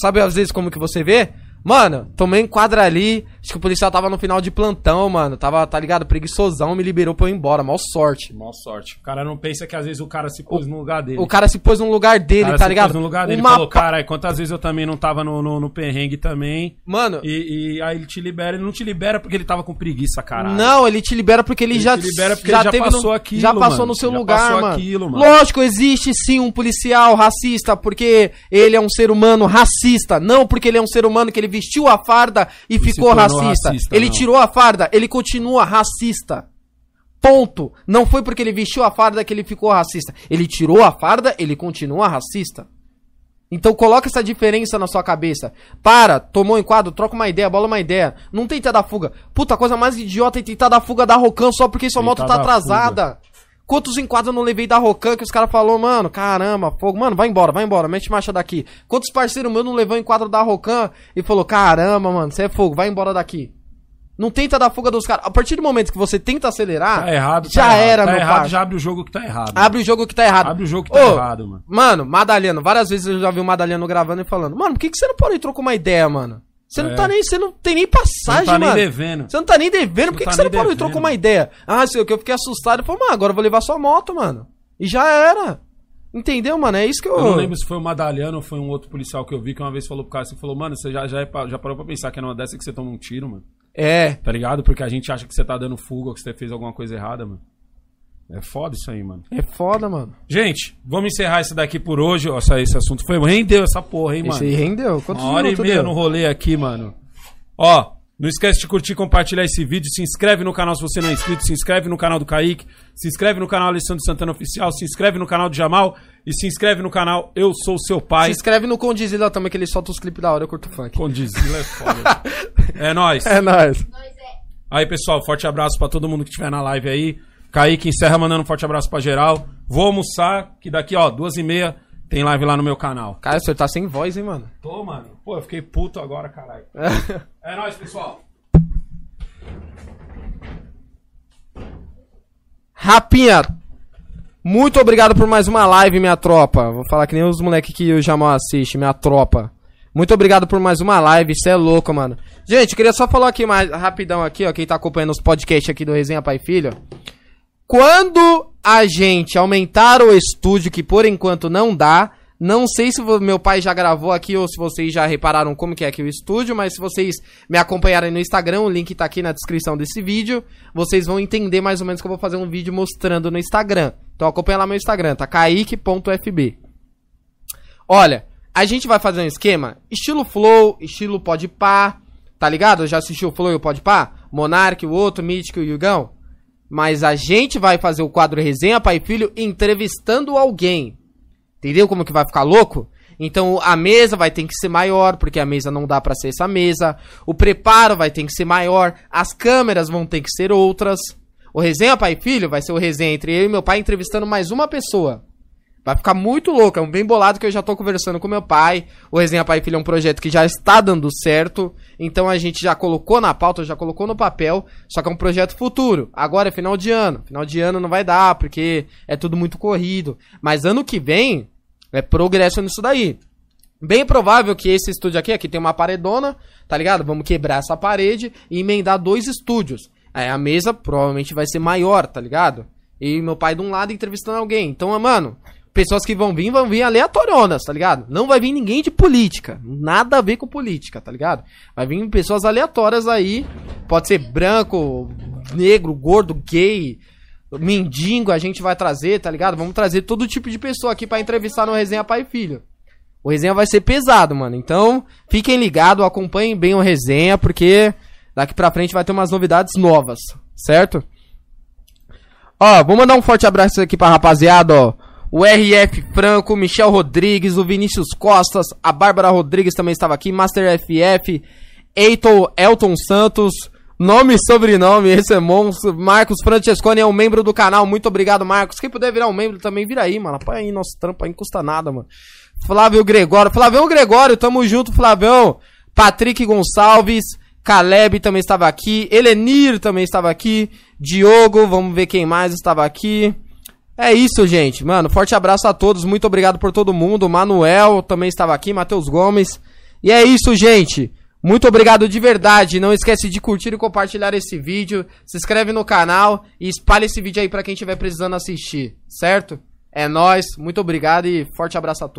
Sabe às vezes como que você vê? Mano, tomei em quadra ali, acho que o policial tava no final de plantão, mano. Tava, tá ligado, preguiçosão, me liberou pra eu ir embora. Mal sorte. Mó sorte. O cara não pensa que às vezes o cara se pôs no lugar dele. O cara se pôs no lugar O dele, cara tá se ligado? pôs no lugar dele e Uma falou, caralho, quantas vezes eu também não tava no, no, no perrengue também. Mano, E, e aí ele te libera. Ele não te libera porque ele tava com preguiça, caralho. Não, ele te libera porque ele, Ele já libera porque já já passou no, aquilo, já passou mano. no seu Já lugar, passou mano. aquilo, mano. Lógico, existe sim um policial racista porque ele é um ser humano racista, não porque ele é um ser humano que ele vestiu a farda e, ficou tornou racista. racista, ele não. tirou a farda, ele continua racista. Ponto. Não foi porque ele vestiu a farda que ele ficou racista. Ele tirou a farda, ele continua racista. Então coloca essa diferença na sua cabeça. Para, tomou um enquadro, troca uma ideia, bola uma ideia. Não tenta dar fuga. Puta, a coisa mais idiota é tentar dar fuga da Rocan só porque sua moto tá atrasada. Quantos enquadros eu não levei da Rocan que os caras falaram, mano, caramba, fogo, mano, vai embora, vai embora, mete marcha daqui. Quantos parceiros meus não levou enquadro da Rocan e falou, caramba, mano, você é fogo, vai embora daqui. Não tenta dar fuga dos caras. A partir do momento que você tenta acelerar, Tá errado, já tá errado. era, tá meu errado, já abre o jogo que tá errado. Abre o jogo que tá errado. Abre o jogo que tá Ô, errado, mano. Mano, Madaleno, várias vezes eu já vi o Madaleno gravando e falando, mano, por que, que você não pode trocar uma ideia, mano? Você não É. tá nem, você não tem nem passagem, Não tá nem mano. devendo. Você não tá nem devendo, por que, tá que você não nem pode devendo. trocar uma ideia? Ah, sei que, eu fiquei assustado. Eu falei, mano, agora eu vou levar sua moto, mano. E já era. Entendeu, mano? É isso que eu. Eu não lembro se foi o Madalhano ou foi um outro policial que eu vi que uma vez falou pro cara, você falou, mano, você já, já, é já parou pra pensar que é numa dessa que você toma um tiro, mano? É. Tá ligado? Porque a gente acha que você tá dando fuga ou que você fez alguma coisa errada, mano. É foda isso aí, mano. É foda, mano. Gente, vamos encerrar isso daqui por hoje. ó, essa- esse assunto foi. Rendeu essa porra, hein, mano? Esse aí rendeu. Quantos Uma hora e meia deu? no rolê aqui, mano. Ó, não esquece de curtir e compartilhar esse vídeo. Se inscreve no canal se você não é inscrito. Se inscreve no canal do Kaique. Se inscreve no canal Alessandro Santana Oficial. Se inscreve no canal do Jamal. E se inscreve no canal Eu Sou Seu Pai. Se inscreve no Condizila também, que ele solta os clipes da hora, eu curto funk. Condizila é foda. é nóis. É nóis. Nós é. Aí, pessoal, forte abraço pra todo mundo que estiver na live aí. Kaique encerra mandando um forte abraço pra geral. Vou almoçar, que daqui, ó, duas e meia tem live lá no meu canal. Cara, o senhor tá sem voz, hein, mano? Tô, mano. Pô, eu fiquei puto agora, caralho. É nóis, pessoal. Rapinha, muito obrigado por mais uma live, minha tropa. Vou falar que nem os moleques que o Jamal assiste, minha tropa. Muito obrigado por mais uma live, você é louco, mano. Gente, queria só falar aqui mais rapidão aqui, ó, quem tá acompanhando os podcasts aqui do Resenha Pai Filho. Quando a gente aumentar o estúdio, que por enquanto não dá, não sei se meu pai já gravou aqui ou se vocês já repararam como que é aqui o estúdio, mas se vocês me acompanharem no Instagram, o link tá aqui na descrição desse vídeo, vocês vão entender mais ou menos que eu vou fazer um vídeo mostrando no Instagram. Então acompanha lá meu Instagram, tá? kaique.fb. Olha, a gente vai fazer um esquema estilo Flow, estilo Podpah, tá ligado? Já assistiu o Flow e o Podpah? Monark, o outro, Mítico e o Yugão? Mas a gente vai fazer o quadro Resenha Pai Filho entrevistando alguém. Entendeu como que vai ficar louco? Então a mesa vai ter que ser maior, porque a mesa não dá pra ser essa mesa. O preparo vai ter que ser maior, as câmeras vão ter que ser outras. O Resenha Pai e Filho vai ser o resenha entre eu e meu pai entrevistando mais uma pessoa. Vai ficar muito louco, é um bem bolado que eu já tô conversando com meu pai. O Resenha Pai Filho é um projeto que já está dando certo. Então a gente já colocou na pauta, já colocou no papel. Só que é um projeto futuro. Agora é final de ano. Final de ano não vai dar, porque é tudo muito corrido. Mas ano que vem é progresso nisso daí. Bem provável que esse estúdio aqui, aqui tem uma paredona, tá ligado? Vamos quebrar essa parede e emendar dois estúdios. Aí a mesa provavelmente vai ser maior, tá ligado? E meu pai de um lado entrevistando alguém. Então, mano, pessoas que vão vir, vão vir aleatorionas, tá ligado? Não vai vir ninguém de política. Nada a ver com política, tá ligado? Vai vir pessoas aleatórias aí. Pode ser branco, negro, gordo, gay, mendigo, a gente vai trazer, tá ligado? Vamos trazer todo tipo de pessoa aqui pra entrevistar no Resenha Pai e Filho. O resenha vai ser pesado, mano. Então, fiquem ligados, acompanhem bem o resenha, porque daqui pra frente vai ter umas novidades novas, certo? Ó, vou mandar um forte abraço aqui pra rapaziada, ó. O RF Franco, Michel Rodrigues, o Vinícius Costas, a Bárbara Rodrigues também estava aqui, Master FF, Eiton Elton Santos, nome e sobrenome, esse é monstro. Marcos Francesconi é um membro do canal, muito obrigado, Marcos. Quem puder virar um membro também, vira aí, mano. Apoia aí nosso trampo aí, não custa nada, mano. Flávio Gregório, Flavião Gregório, tamo junto, Flavião. Patrick Gonçalves, Caleb também estava aqui, Elenir também estava aqui, Diogo, vamos ver quem mais estava aqui. É isso, gente. Mano, forte abraço a todos. Muito obrigado por todo mundo. Manuel também estava aqui, Matheus Gomes. E é isso, gente. Muito obrigado de verdade. Não esquece de curtir e compartilhar esse vídeo. Se inscreve no canal e espalhe esse vídeo aí pra quem estiver precisando assistir, certo? É nóis. Muito obrigado e forte abraço a todos.